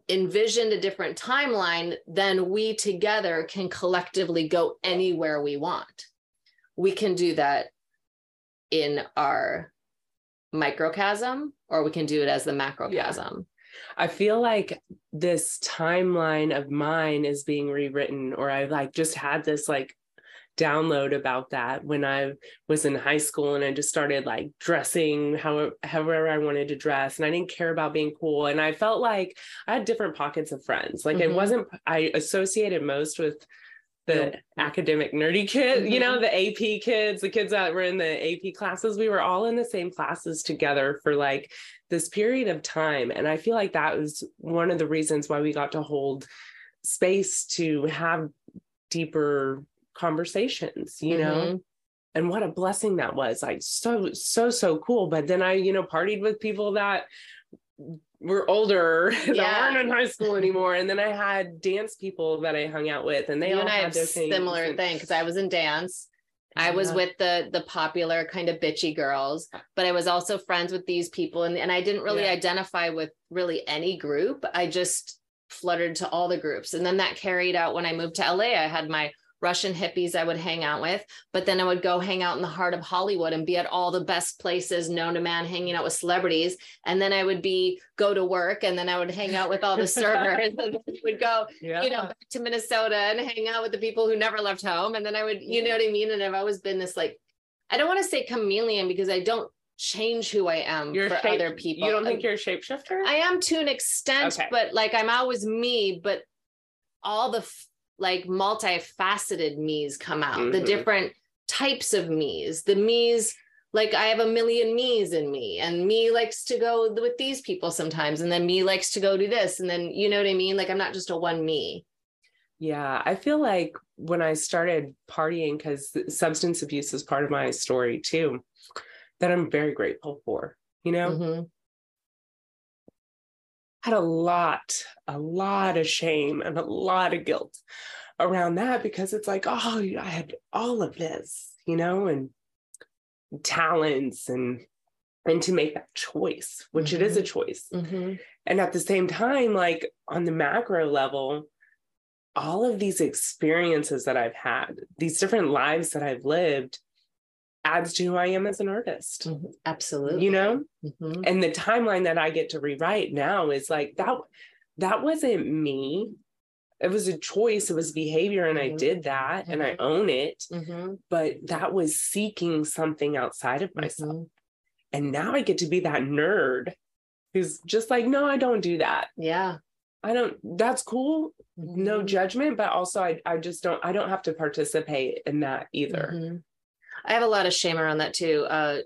envisioned a different timeline then we together can collectively go anywhere we want. We can do that in our microcosm or we can do it as the macrocosm. Yeah. I feel like this timeline of mine is being rewritten, or I like just had this like download about that when I was in high school and I just started like dressing however, however I wanted to dress and I didn't care about being cool and I felt like I had different pockets of friends like mm-hmm. it wasn't I associated most with the academic nerdy kids, mm-hmm. you know, the AP kids, the kids that were in the AP classes, we were all in the same classes together for like this period of time. And I feel like that was one of the reasons why we got to hold space to have deeper conversations, you mm-hmm. know? And what a blessing that was. Like so, so, so cool. But then I, you know, partied with people that were older [laughs] that yeah. aren't in high school anymore. And then I had dance people that I hung out with, and they you all and I had their similar things. thing because I was in dance. I was with the the popular kind of bitchy girls, but I was also friends with these people, and and I didn't really yeah. identify with really any group. I just fluttered to all the groups, and then that carried out when I moved to LA. I had my Russian hippies I would hang out with, but then I would go hang out in the heart of Hollywood and be at all the best places known to man, hanging out with celebrities. And then I would be go to work, and then I would hang out with all the [laughs] servers, and would go, yeah. you know, back to Minnesota and hang out with the people who never left home. And then I would, you know what I mean? And I've always been this like, I don't want to say chameleon because I don't change who I am you're for shape, other people. You don't think um, you're a shapeshifter? I am to an extent, okay. but like I'm always me, but all the like multifaceted me's come out, mm-hmm. the different types of me's, the me's like I have a million me's in me, and me likes to go with these people sometimes, and then me likes to go do this, and then you know what I mean? Like I'm not just a one me. Yeah, I feel like when I started partying, because substance abuse is part of my story too, that I'm very grateful for, you know? Mm-hmm had a lot, a lot of shame and a lot of guilt around that because it's like, oh, I had all of this, you know, and talents and and to make that choice, which mm-hmm. it is a mm-hmm. choice. Mm-hmm. And at the same time, like on the macro level, all of these experiences that I've had, these different lives that I've lived, adds to who I am as an artist. Mm-hmm. Absolutely. You know? Mm-hmm. And the timeline that I get to rewrite now is like that that wasn't me. It was a choice, it was behavior, and mm-hmm. I did that and I mm-hmm. own it. Mm-hmm. But that was seeking something outside of myself. Mm-hmm. And now I get to be that nerd who's just like, no, I don't do that. Yeah. I don't that's cool. No judgment, but also I I just don't I don't have to participate in that either. I have a lot of shame around that too. Uh,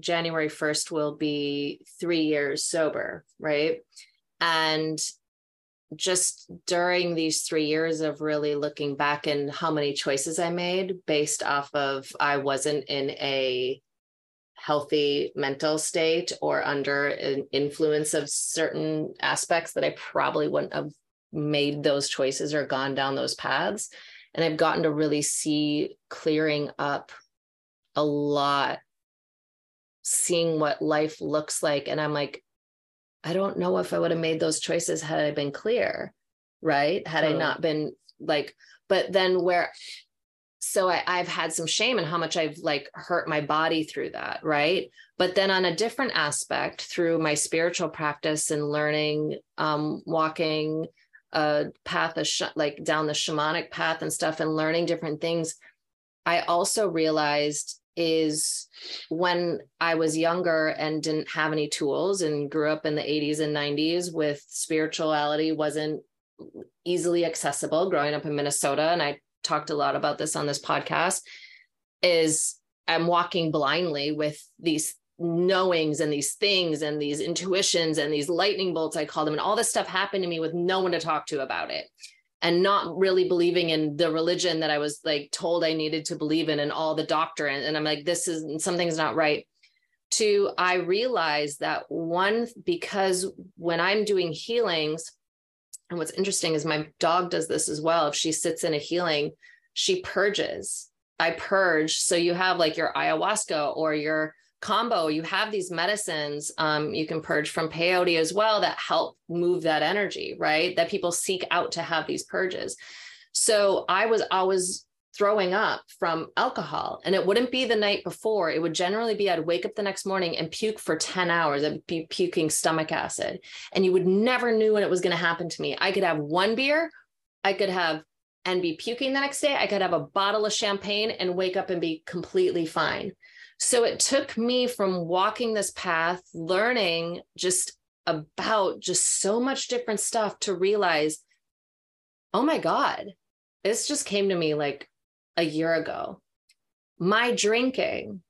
January 1st will be three years sober, right? And just during these three years of really looking back and how many choices I made based off of I wasn't in a healthy mental state or under an influence of certain aspects that I probably wouldn't have made those choices or gone down those paths. And I've gotten to really see clearing up a lot, seeing what life looks like. And I'm like, I don't know if I would have made those choices had I been clear, right? Had I not been like, but then where, so I, I've had some shame in how much I've like hurt my body through that, right? But then on a different aspect, through my spiritual practice and learning, um, walking a path of sh- like down the shamanic path and stuff, and learning different things, I also realized is when I was younger and didn't have any tools and grew up in the 80s and 90s with spirituality wasn't easily accessible growing up in Minnesota and I talked a lot about this on this podcast is I'm walking blindly with these knowings and these things and these intuitions and these lightning bolts I call them and all this stuff happened to me with no one to talk to about it and not really believing in the religion that I was like told I needed to believe in and all the doctrine. And I'm like, this is something's not right. To I realized that one, because when I'm doing healings, and what's interesting is my dog does this as well. If she sits in a healing, she purges. I purge. So you have like your ayahuasca or your combo you have these medicines um, you can purge from peyote as well that help move that energy right? That people seek out to have these purges. So i was always throwing up from alcohol and it wouldn't be the night before. It would generally be i'd wake up the next morning and puke for 10 hours i'd be puking stomach acid. And you would never knew when it was going to happen to me. I could have one beer i could have and be puking the next day. I could have a bottle of champagne and wake up and be completely fine so it took me from walking this path, learning just about just so much different stuff to realize, oh my God, this just came to me like a year ago. My drinking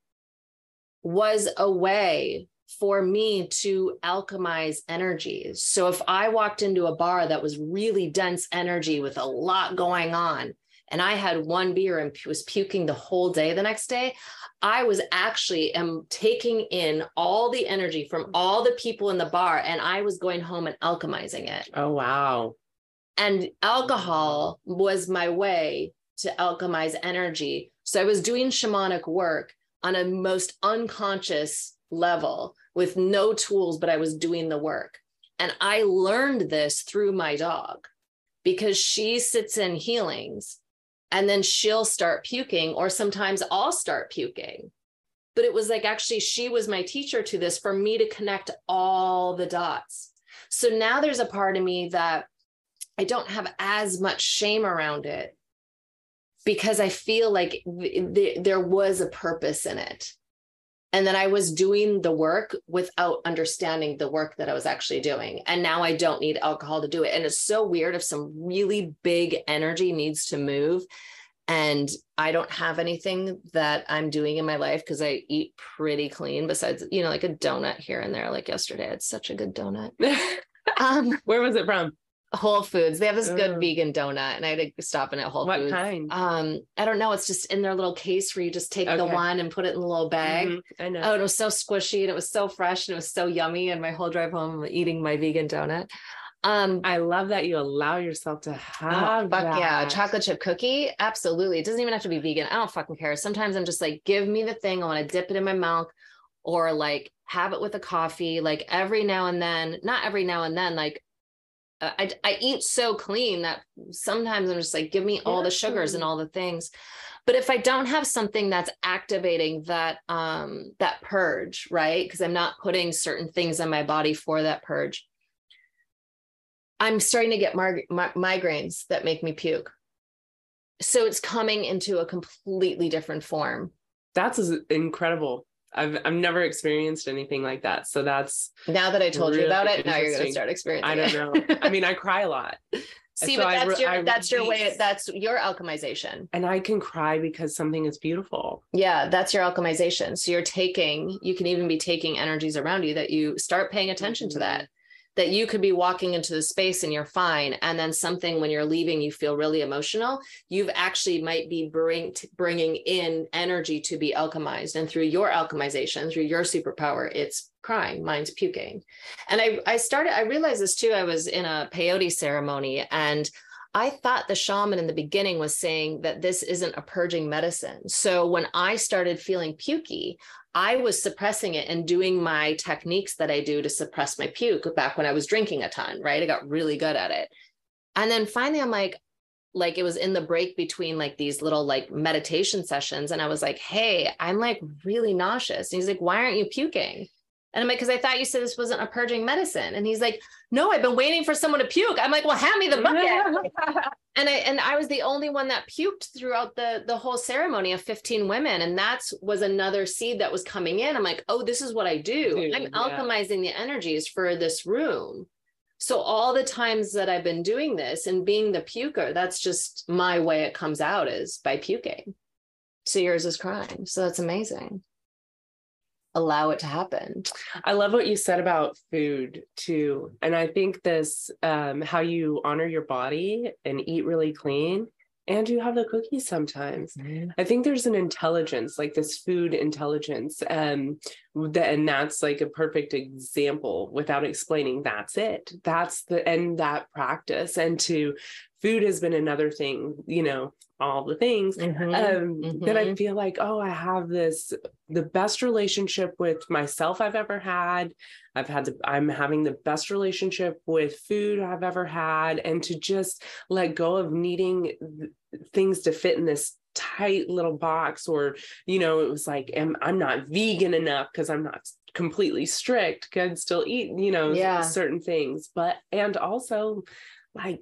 was a way for me to alchemize energies. So if I walked into a bar that was really dense energy with a lot going on, and I had one beer and was puking the whole day the next day, I was actually am taking in all the energy from all the people in the bar and I was going home and alchemizing it. Oh wow. And alcohol was my way to alchemize energy. So I was doing shamanic work on a most unconscious level with no tools, but I was doing the work. And I learned this through my dog because she sits in healings and then she'll start puking, or sometimes I'll start puking. But it was like actually, she was my teacher to this for me to connect all the dots. So now there's a part of me that I don't have as much shame around it because I feel like th- th- there was a purpose in it. And then I was doing the work without understanding the work that I was actually doing. And now I don't need alcohol to do it. And it's so weird if some really big energy needs to move and I don't have anything that I'm doing in my life because I eat pretty clean besides, you know, like a donut here and there. Like yesterday, I had such a good donut. [laughs] Um, Where was it from? Whole Foods. They have this good vegan donut, and I had to stop in at Whole What Foods. kind? Um, I don't know. It's just in their little case where you just take the one and put it in the little bag. Mhm, I know. Oh, it was so squishy and it was so fresh and it was so yummy. And my whole drive home, eating my vegan donut. Um, I love that you allow yourself to oh, have fuck yeah, chocolate chip cookie. Absolutely. It doesn't even have to be vegan. I don't fucking care. Sometimes I'm just like, give me the thing. I want to dip it in my milk or like have it with a coffee. Like every now and then, not every now and then, like I, I eat so clean that sometimes I'm just like, give me all the sugars and all the things. But if I don't have something that's activating that um that purge, right? Because I'm not putting certain things in my body for that purge. I'm starting to get mar- mi- migraines that make me puke. So it's coming into a completely different form. That's incredible. I've I've never experienced anything like that. So that's now that I told really you about it, now you're gonna start experiencing. I don't know. I mean, I [laughs] cry a lot. See, So but that's your I that's your way. That's your alchemization. And I can cry because something is beautiful. Yeah, that's your alchemization. So you're taking. You can even be taking energies around you that you start paying attention to mm-hmm. that. That you could be walking into the space and you're fine, and then something when you're leaving, you feel really emotional. You've actually might be bring bringing in energy to be alchemized, and through your alchemization, through your superpower, it's crying. Mine's puking. And I I started. I realized this too. I was in a peyote ceremony and. I thought the shaman in the beginning was saying that this isn't a purging medicine. So when I started feeling pukey, I was suppressing it and doing my techniques that I do to suppress my puke back when I was drinking a ton, right? I got really good at it. And then finally I'm like, like it was in the break between like these little like meditation sessions. And I was like, hey, I'm like really nauseous. And he's like, why aren't you puking? And I'm like, because I thought you said this wasn't a purging medicine. And he's like, no, I've been waiting for someone to puke. I'm like, well, hand me the bucket. [laughs] and I and I was the only one that puked throughout the the whole ceremony of 15 women. And that's was another seed that was coming in. I'm like, oh, this is what I do. Dude, I'm yeah. alchemizing the energies for this room. So all the times that I've been doing this and being the puker, that's just my way it comes out is by puking. So yours is crying. So that's amazing. Allow it to happen. I love what you said about food too. And I think this um how you honor your body and eat really clean and you have the cookies sometimes. I think there's an intelligence, like this food intelligence. Um that, and that's like a perfect example without explaining. That's it. That's the and that practice. And to food has been another thing, you know, all the things. Um that i mhm. feel like oh i have this the best relationship with myself i've ever had. I've had the i'm having the best relationship with food i've ever had. And to just let go of needing th- things to fit in this tight little box or you know it was like am, i'm not vegan enough because i'm not completely strict could still eat you know Yeah. certain things. But and also like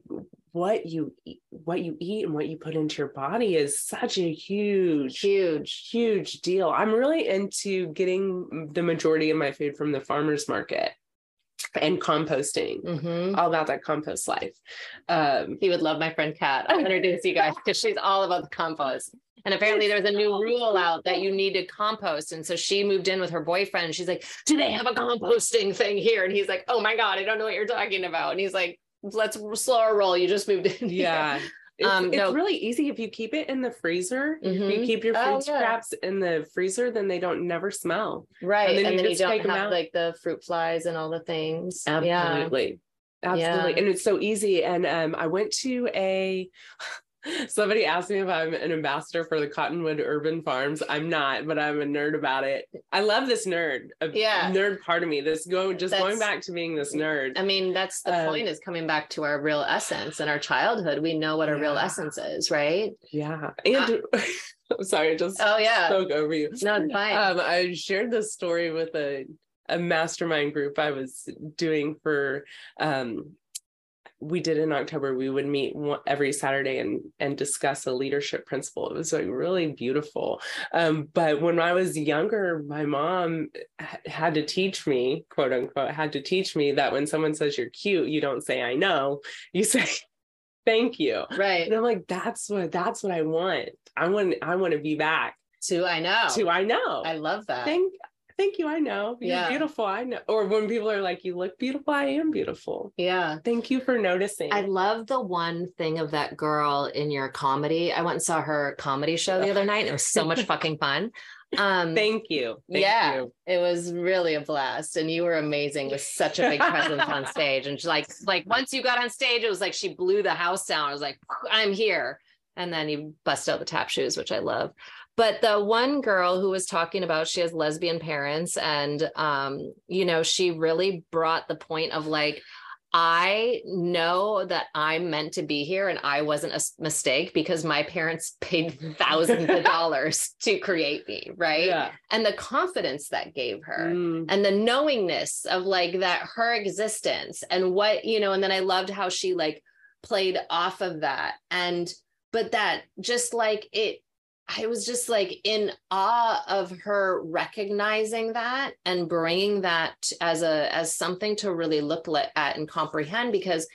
what you what you eat and what you put into your body is such a huge huge. huge deal. I'm really into getting the majority of my food from the farmers market and composting. Mhm. All about that compost life. Um, He would love my friend Kat. I'll [laughs] introduce you guys because she's all about the compost. And apparently there's a new rule out that you need to compost. And so she moved in with her boyfriend. She's like, Do they have a composting thing here? And he's like, Oh my God, I don't know what you're talking about. And he's like, Let's slow our roll. You just moved in. [laughs] yeah. It's, Um, it's no. really easy if you keep it in the freezer. Mhm. you keep your food Oh, yeah. scraps in the freezer, then they don't never smell. Right. And And then then, you you, just don't have out. like the fruit flies and all the things. Yeah. Absolutely. Absolutely. Yeah. And it's so easy. And um, I went to a somebody asked me if I'm an ambassador for the Cottonwood Urban Farms. I'm not, but I'm a nerd about it. I love this nerd, a Yeah. nerd part of me. This go just going back to being this nerd. I mean, that's the Um, point is coming back to our real essence and our childhood. We know what our real essence is, right? Yeah. And [laughs] I'm sorry, I just Oh yeah. spoke over you. No, it's fine. Um, I shared this story with a a mastermind group I was doing for um we did in October we would meet every Saturday and and discuss a leadership principle. It was like really beautiful. Um, but when I was younger, my mom had to teach me, quote unquote, had to teach me that when someone says you're cute, you don't say I know, you [laughs] say thank you. right. And I'm like, that's what that's what I want. I want I want to be back To I know. to I know. I love that. Thank thank you. I know. You're Yeah. beautiful. I know. Or when people are like, you look beautiful, I am beautiful. yeah. Thank you for noticing. I love the one thing of that girl in your comedy. I went and saw her comedy show the other night. It was so much [laughs] fucking fun. Um Thank you. Thank yeah, you. it was really a blast, and you were amazing with such a big presence on [laughs] stage. And she, like, like once you got on stage, it was like she blew the house down. I was like, I'm here, and then you bust out the tap shoes, which I love. But the one girl who was talking about she has lesbian parents, and um, you know, she really brought the point of like. I know that I'm meant to be here and I wasn't a mistake because my parents paid [laughs] thousands of dollars to create me, right? Yeah. and the confidence that gave her Mm, and the knowingness of like that her existence and what you know and then i loved how she like played off of that and but that just like it I was just like in awe of her recognizing that and bringing that as a as something to really look at and comprehend because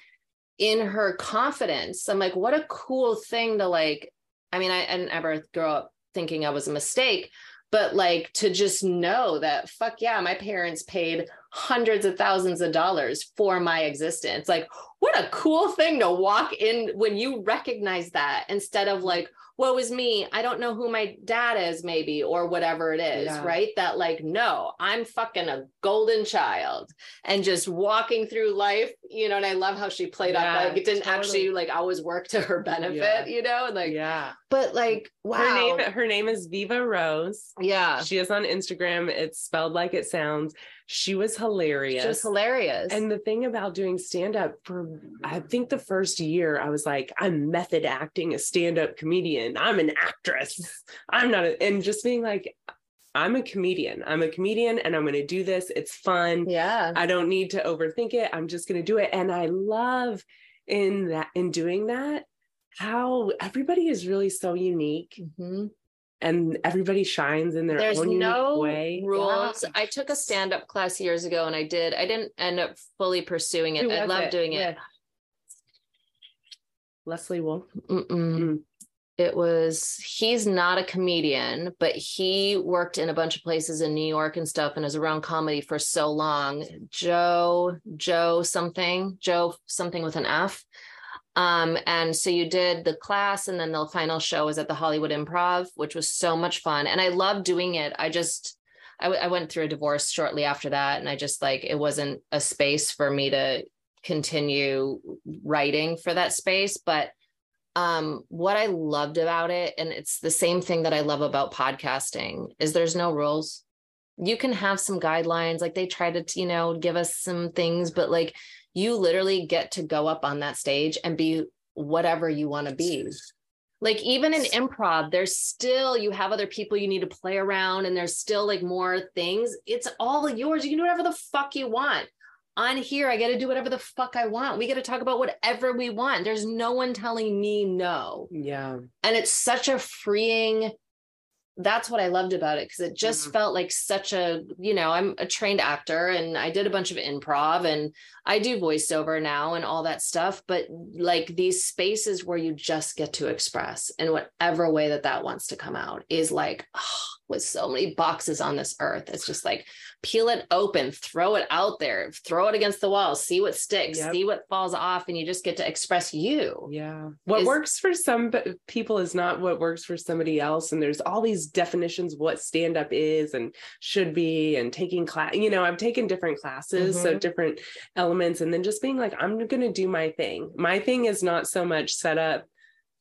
in her confidence I'm like what a cool thing to like I mean I, I didn't ever grow up thinking I was a mistake but like to just know that fuck yeah my parents paid hundreds of thousands of dollars for my existence. Like what a cool thing to walk in when you recognize that instead of like woe is me i don't know who my dad is maybe or whatever it is yeah. right? That like no i'm fucking a golden child and just walking through life you know and i love how she played yeah, up like it didn't totally. actually like always work to her benefit yeah. you know and like yeah. but like wow her name her name is viva rose. Yeah. She is on instagram. It's spelled like it sounds she was hilarious. Just hilarious. And the thing about doing stand up for, I think the first year, I was like, I'm method acting a stand up comedian. I'm an actress. I'm not, a, and just being like, I'm a comedian. I'm a comedian and I'm going to do this. It's fun. Yeah. I don't need to overthink it. I'm just going to do it. And I love in that, in doing that, how everybody is really so unique. Mm-hmm and everybody shines in their There's own no way. rules. Yeah. I took a stand up class years ago and I did. I didn't end up fully pursuing it. I love doing it. Leslie Wolf. Mm. It was he's not a comedian, but he worked in a bunch of places in New York and stuff and is around comedy for so long. Joe, Joe something, Joe something with an F. Um, and so you did the class, and then the final show was at the Hollywood Improv, which was so much fun. And I loved doing it. I just, I, w- I went through a divorce shortly after that, and I just like it wasn't a space for me to continue writing for that space. But um, what I loved about it, and it's the same thing that I love about podcasting, is there's no rules. You can have some guidelines, like they try to, you know, give us some things, but like you literally get to go up on that stage and be whatever you want to be. Like even in improv there's still you have other people you need to play around and there's still like more things. It's all yours. You can do whatever the fuck you want. On here i get to do whatever the fuck i want. We get to talk about whatever we want. There's no one telling me no. Yeah. And it's such a freeing that's what I loved about it because it just mm-hmm. felt like such a, you know, I'm a trained actor and I did a bunch of improv and I do voiceover now and all that stuff. But like these spaces where you just get to express in whatever way that that wants to come out is like, oh, [sighs] with so many boxes on this earth. It's just like peel it open, throw it out there, throw it against the wall, see what sticks, yep. see what falls off, and you just get to express you. Yeah. What is, works for some people is not what works for somebody else. And there's all these definitions what stand up is and should be, and taking class. You know, I've taken different classes, mm-hmm. so different elements, and then just being like, I'm going to do my thing. My thing is not so much set up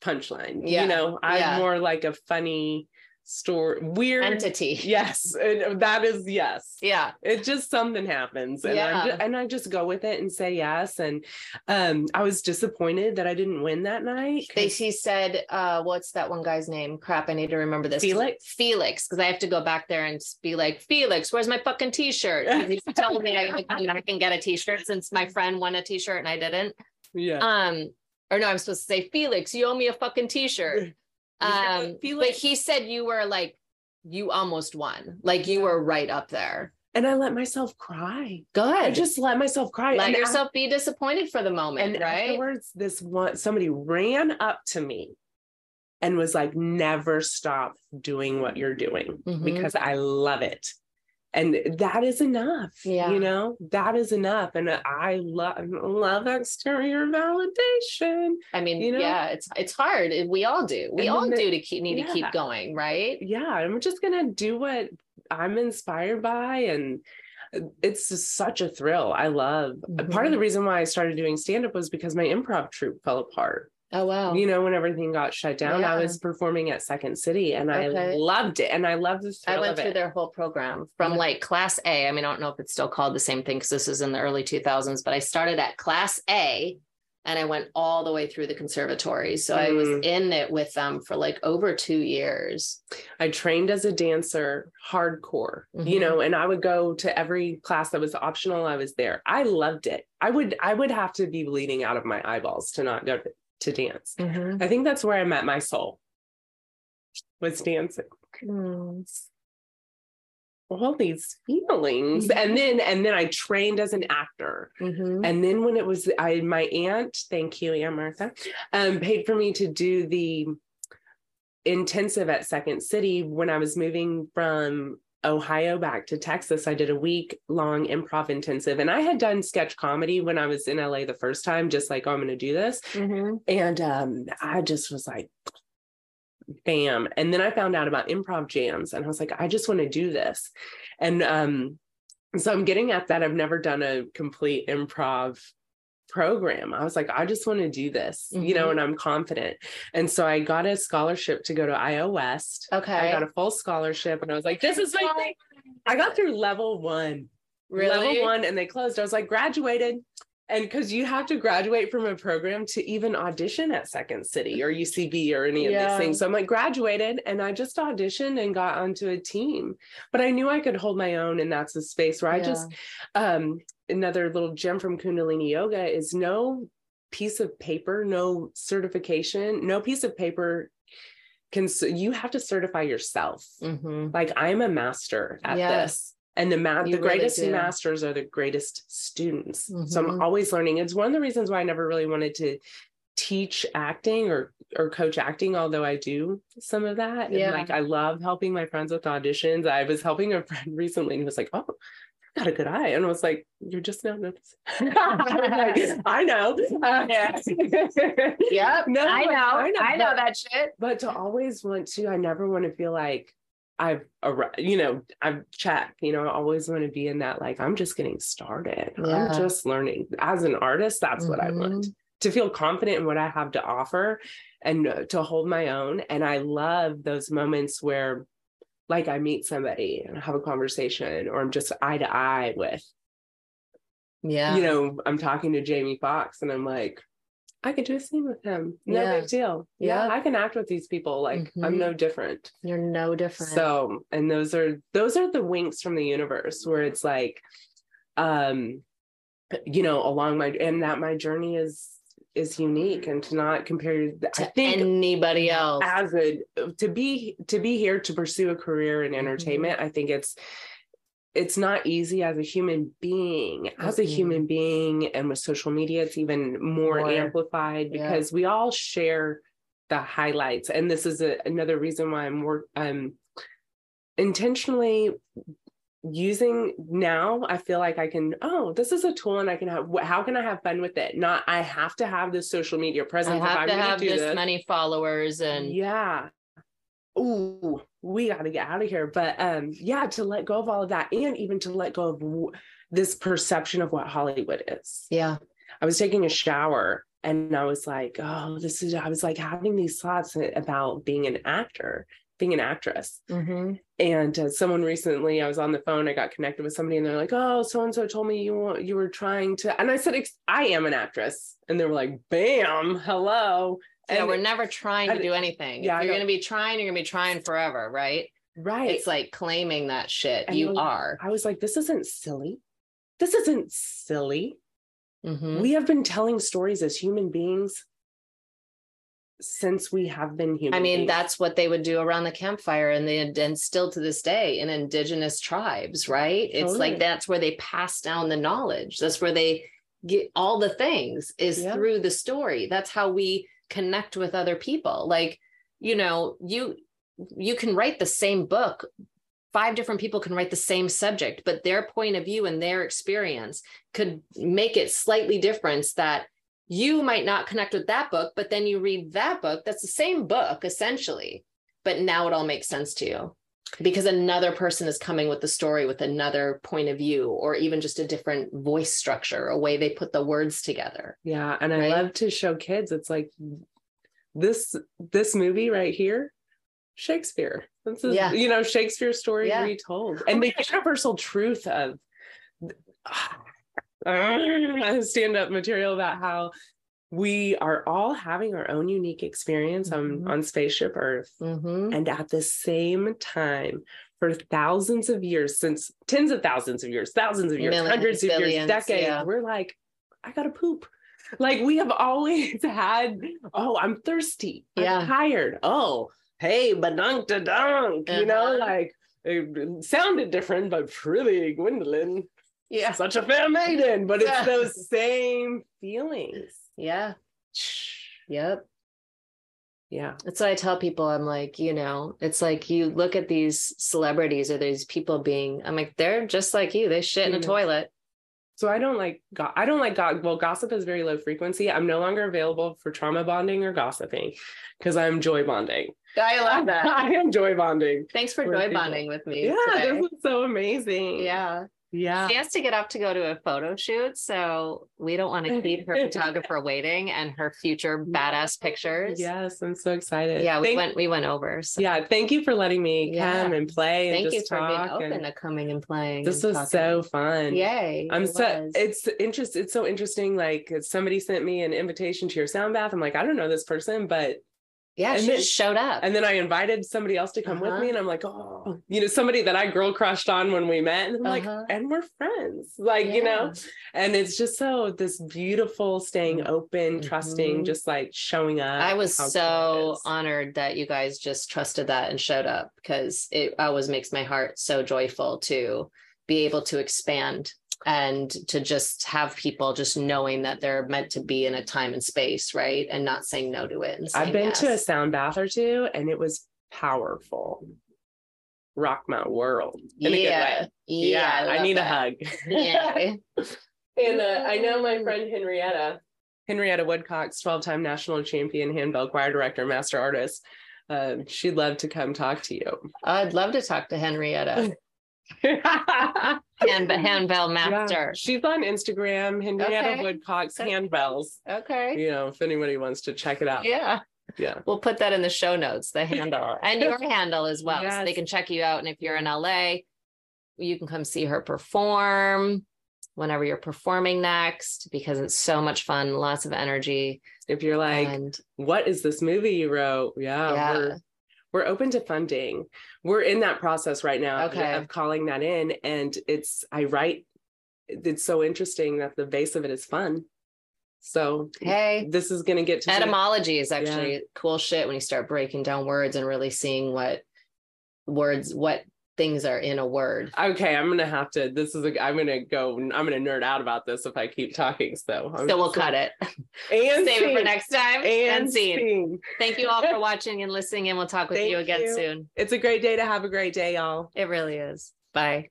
punchline. Yeah. You know, I'm yeah. more like a funny store weird entity. [laughs] Yes that is yes. Yeah. It just something happens and, yeah. Just, and i just go with it and say yes and um i was disappointed that i didn't win that night they she said uh what's that one guy's name? Crap i need to remember this. Felix? Felix because i have to go back there and be like felix where's my fucking t-shirt? He [laughs] told me I, I can get a t-shirt since my friend won a t-shirt and i didn't. Yeah. Um or no i'm supposed to say felix you owe me a fucking t-shirt [laughs] Um, but he said you were like, you almost won. Like you were right up there. And I let myself cry. Good. I just let myself cry. Let and yourself I, be disappointed for the moment. And right? afterwards, this one somebody ran up to me and was like, never stop doing what you're doing mm-hmm. because I love it and that is enough yeah you know that is enough and i love love exterior validation i mean you know? yeah it's it's hard we all do we all the, do to keep need yeah. to keep going right yeah i'm just gonna do what i'm inspired by and it's such a thrill i love mm-hmm. part of the reason why i started doing stand-up was because my improv troupe fell apart Oh wow. You know, when everything got shut down, yeah. I was performing at Second City and okay. I loved it. And I loved the I went through their whole program from yeah. like class A. I mean, I don't know if it's still called the same thing because this is in the early 2000s, but I started at class A and I went all the way through the conservatory. So mm. I was mm. in it with them for like over two years. I trained as a dancer hardcore, mm-hmm. you know, and I would go to every class that was optional. I was there. I loved it. I would I would have to be bleeding out of my eyeballs to not go to to dance. Mm-hmm. I think that's where I met my soul. was dancing. All these feelings. Mhm. And then and then I trained as an actor. Mhm. And then when it was I my aunt, thank you, Aunt Martha, um, paid for me to do the intensive at Second City when I was moving from Ohio back to Texas. I did a week long improv intensive. And I had done sketch comedy when I was in LA the first time, just like, oh, I'm gonna do this. Mhm. And um, I just was like, bam. And then I found out about improv jams and I was like, I just want to do this. And um, so I'm getting at that. I've never done a complete improv program. I was like, I just want to do this, you know, Mhm. and I'm confident. And so I got a scholarship to go to IO West. I got a full scholarship and I was like, this is my thing. I got through level one Really? level one and they closed. I was like, graduated. And because you have to graduate from a program to even audition at Second City or UCB or any of Yeah. these things. So I'm like, graduated and I just auditioned and got onto a team. But I knew I could hold my own. And that's a space where I just, um, another little gem from Kundalini Yoga is no piece of paper, no certification, no piece of paper can, you have to certify yourself. Mhm. Like I'm a master at this. And the ma- the really greatest do. masters are the greatest students. So Mhm. I'm always learning. It's one of the reasons why I never really wanted to teach acting or or coach acting, although I do some of that. Yeah. And like I love helping my friends with auditions. I was helping a friend [laughs] recently and he was like, Oh, got a good eye. And I was like, You're just now noticing. [laughs] [laughs] I know. Uh, [laughs] Yep. No, I know. I know, but- that shit. but to always want to i never want to feel like i've you know i've checked you know i always want to be in that like i'm just getting started Yeah. i'm just learning as an artist that's what i want Mhm. to feel confident in what i have to offer and to hold my own and i love those moments where like i meet somebody and have a conversation or i'm just eye to eye with Yeah. you know i'm talking to jamie foxx and i'm like I could do a scene with him. No Yeah. big deal. Yeah, Yeah. I can act with these people. Like I'm Mhm. no different. You're no different. So, and those are those are the winks from the universe where it's like, um, you know, along my and that my journey is is unique and to not compare. I to think anybody else. as a to be to be here to pursue a career in entertainment, I think it's it's not easy as a human being as a Mhm. human being and with social media it's even more, More. amplified Yeah. because we all share the highlights and this is a, another reason why i'm work um intentionally using now i feel like i can oh this is a tool and i can have how can i have fun with it? Not i have to have this social media I presence if have to have do this this. many followers and yeah. Ooh we got to get out of here but um yeah to let go of all of that and even to let go of w- this perception of what hollywood is. Yeah. i was taking a shower and i was like oh this is i was like having these thoughts about being an actor being an actress Mhm. and uh, someone recently i was on the phone i got connected with somebody and they're like oh so and so told me you you were trying to and i said i am an actress and they were like bam hello Yeah, and we're never trying I- to do anything. yeah, if you're going to be trying, you're going to be trying forever, right? right It's like claiming that shit. And you those- are. I was like, this isn't silly. This isn't silly. Mhm. We have been telling stories as human beings since we have been human. I mean, beings. that's what they would do around the campfire, and they and still to this day in indigenous tribes, right? It's like that's where they pass down the knowledge. That's where they get all the things is Yeah. through the story. That's how we connect with other people. Like, you know, you you can write the same book. Five different people can write the same subject, but their point of view and their experience could make it slightly different that you might not connect with that book, but then you read that book. That's the same book essentially, but now it all makes sense to you because another person is coming with the story with another point of view, or even just a different voice structure, a way they put the words together. yeah, and I right? love to show kids. It's like this this movie right here, Shakespeare. This is Yeah. you know Shakespeare's story Yeah. retold, and the [laughs] universal truth of [laughs] stand up material about how we are all having our own unique experience on Mhm. on spaceship Earth. Mhm. And at the same time, for thousands of years, since tens of thousands of years, thousands of years, Millions, hundreds of billions, years, decades, yeah. we're like, I gotta poop. Like we have always [laughs] had, oh, I'm thirsty. I'm Yeah. tired. Oh, hey, badunk da dunk, you know, Uh-huh. like it sounded different, but really, Gwendolyn, Yeah. such a fair maiden, but it's Yeah. those same feelings. Yeah. Yep. Yeah. That's what I tell people. I'm like, you know, it's like you look at these celebrities or these people being, I'm like, they're just like you. They shit in a toilet. So I don't like go- I don't like go- well gossip is very low frequency. I'm no longer available for trauma bonding or gossiping because I'm joy bonding. I love that. [laughs] I am joy bonding. Thanks for joy people. bonding with me. Yeah, today. this is so amazing. Yeah. Yeah. She has to get up to go to a photo shoot. So we don't want to [laughs] keep her photographer waiting and her future badass pictures. Yes, I'm so excited. Yeah, we Thank- went we went over. So Yeah, thank you for letting me Yeah. come and play and thank you just for being open and to coming and playing. this and was talking. so fun. Yay. I'm it so was. it's interest it's so interesting. Like somebody sent me an invitation to your sound bath. I'm like, I don't know this person, but yeah, and she then- just showed up. and then I invited somebody else to come with Uh-huh. me, and I'm like, oh, you know, somebody that I girl crushed on when we met, and I'm Uh-huh. like, and we're friends, like you know, and it's just so this beautiful, staying open, trusting, Mhm. just like showing up. I was how cool it so honored that you guys just trusted that and showed up because it always makes my heart so joyful to be able to expand and to just have people just knowing that they're meant to be in a time and space, right? And not saying no to it. and I've saying been to a sound bath or two, and it was powerful. Rock my world. in a good yeah, way. yeah, I, love need that. a hug. Yeah. [laughs] and uh, I know my friend Henrietta, Henrietta Woodcox 12 time national champion handbell choir director, master artist. Um, she'd love to come talk to you. I'd love to talk to Henrietta, [laughs] [laughs] hand, handbell Yeah, master. She's on Instagram, Henrietta Okay. Woodcox Okay. handbells. Okay. You know, if anybody wants to check it out. Yeah. Yeah. We'll put that in the show notes, the handle [laughs] and your handle as well. So they can check you out. And if you're in LA, you can come see her perform whenever you're performing next because it's so much fun, lots of energy. If you're like, and what is this movie you wrote? Yeah, Yeah. we're we're open to funding. We're in that process right now of- Okay. of calling that in. And it's I write, it's so interesting that the base of it is fun. So hey, this is gonna get to etymology is actually cool shit when you start breaking down words and really seeing what words, what things are in a word. Okay, I'm gonna have to. This is a. I'm gonna go. I'm gonna nerd out about this if I keep talking. So, So we'll cut it. and [laughs] Save it for next time. And, And scene. scene. Thank you all for [laughs] watching and listening, and we'll talk with Thank you again you. soon. It's a great day to have a great day, y'all. It really is. Bye.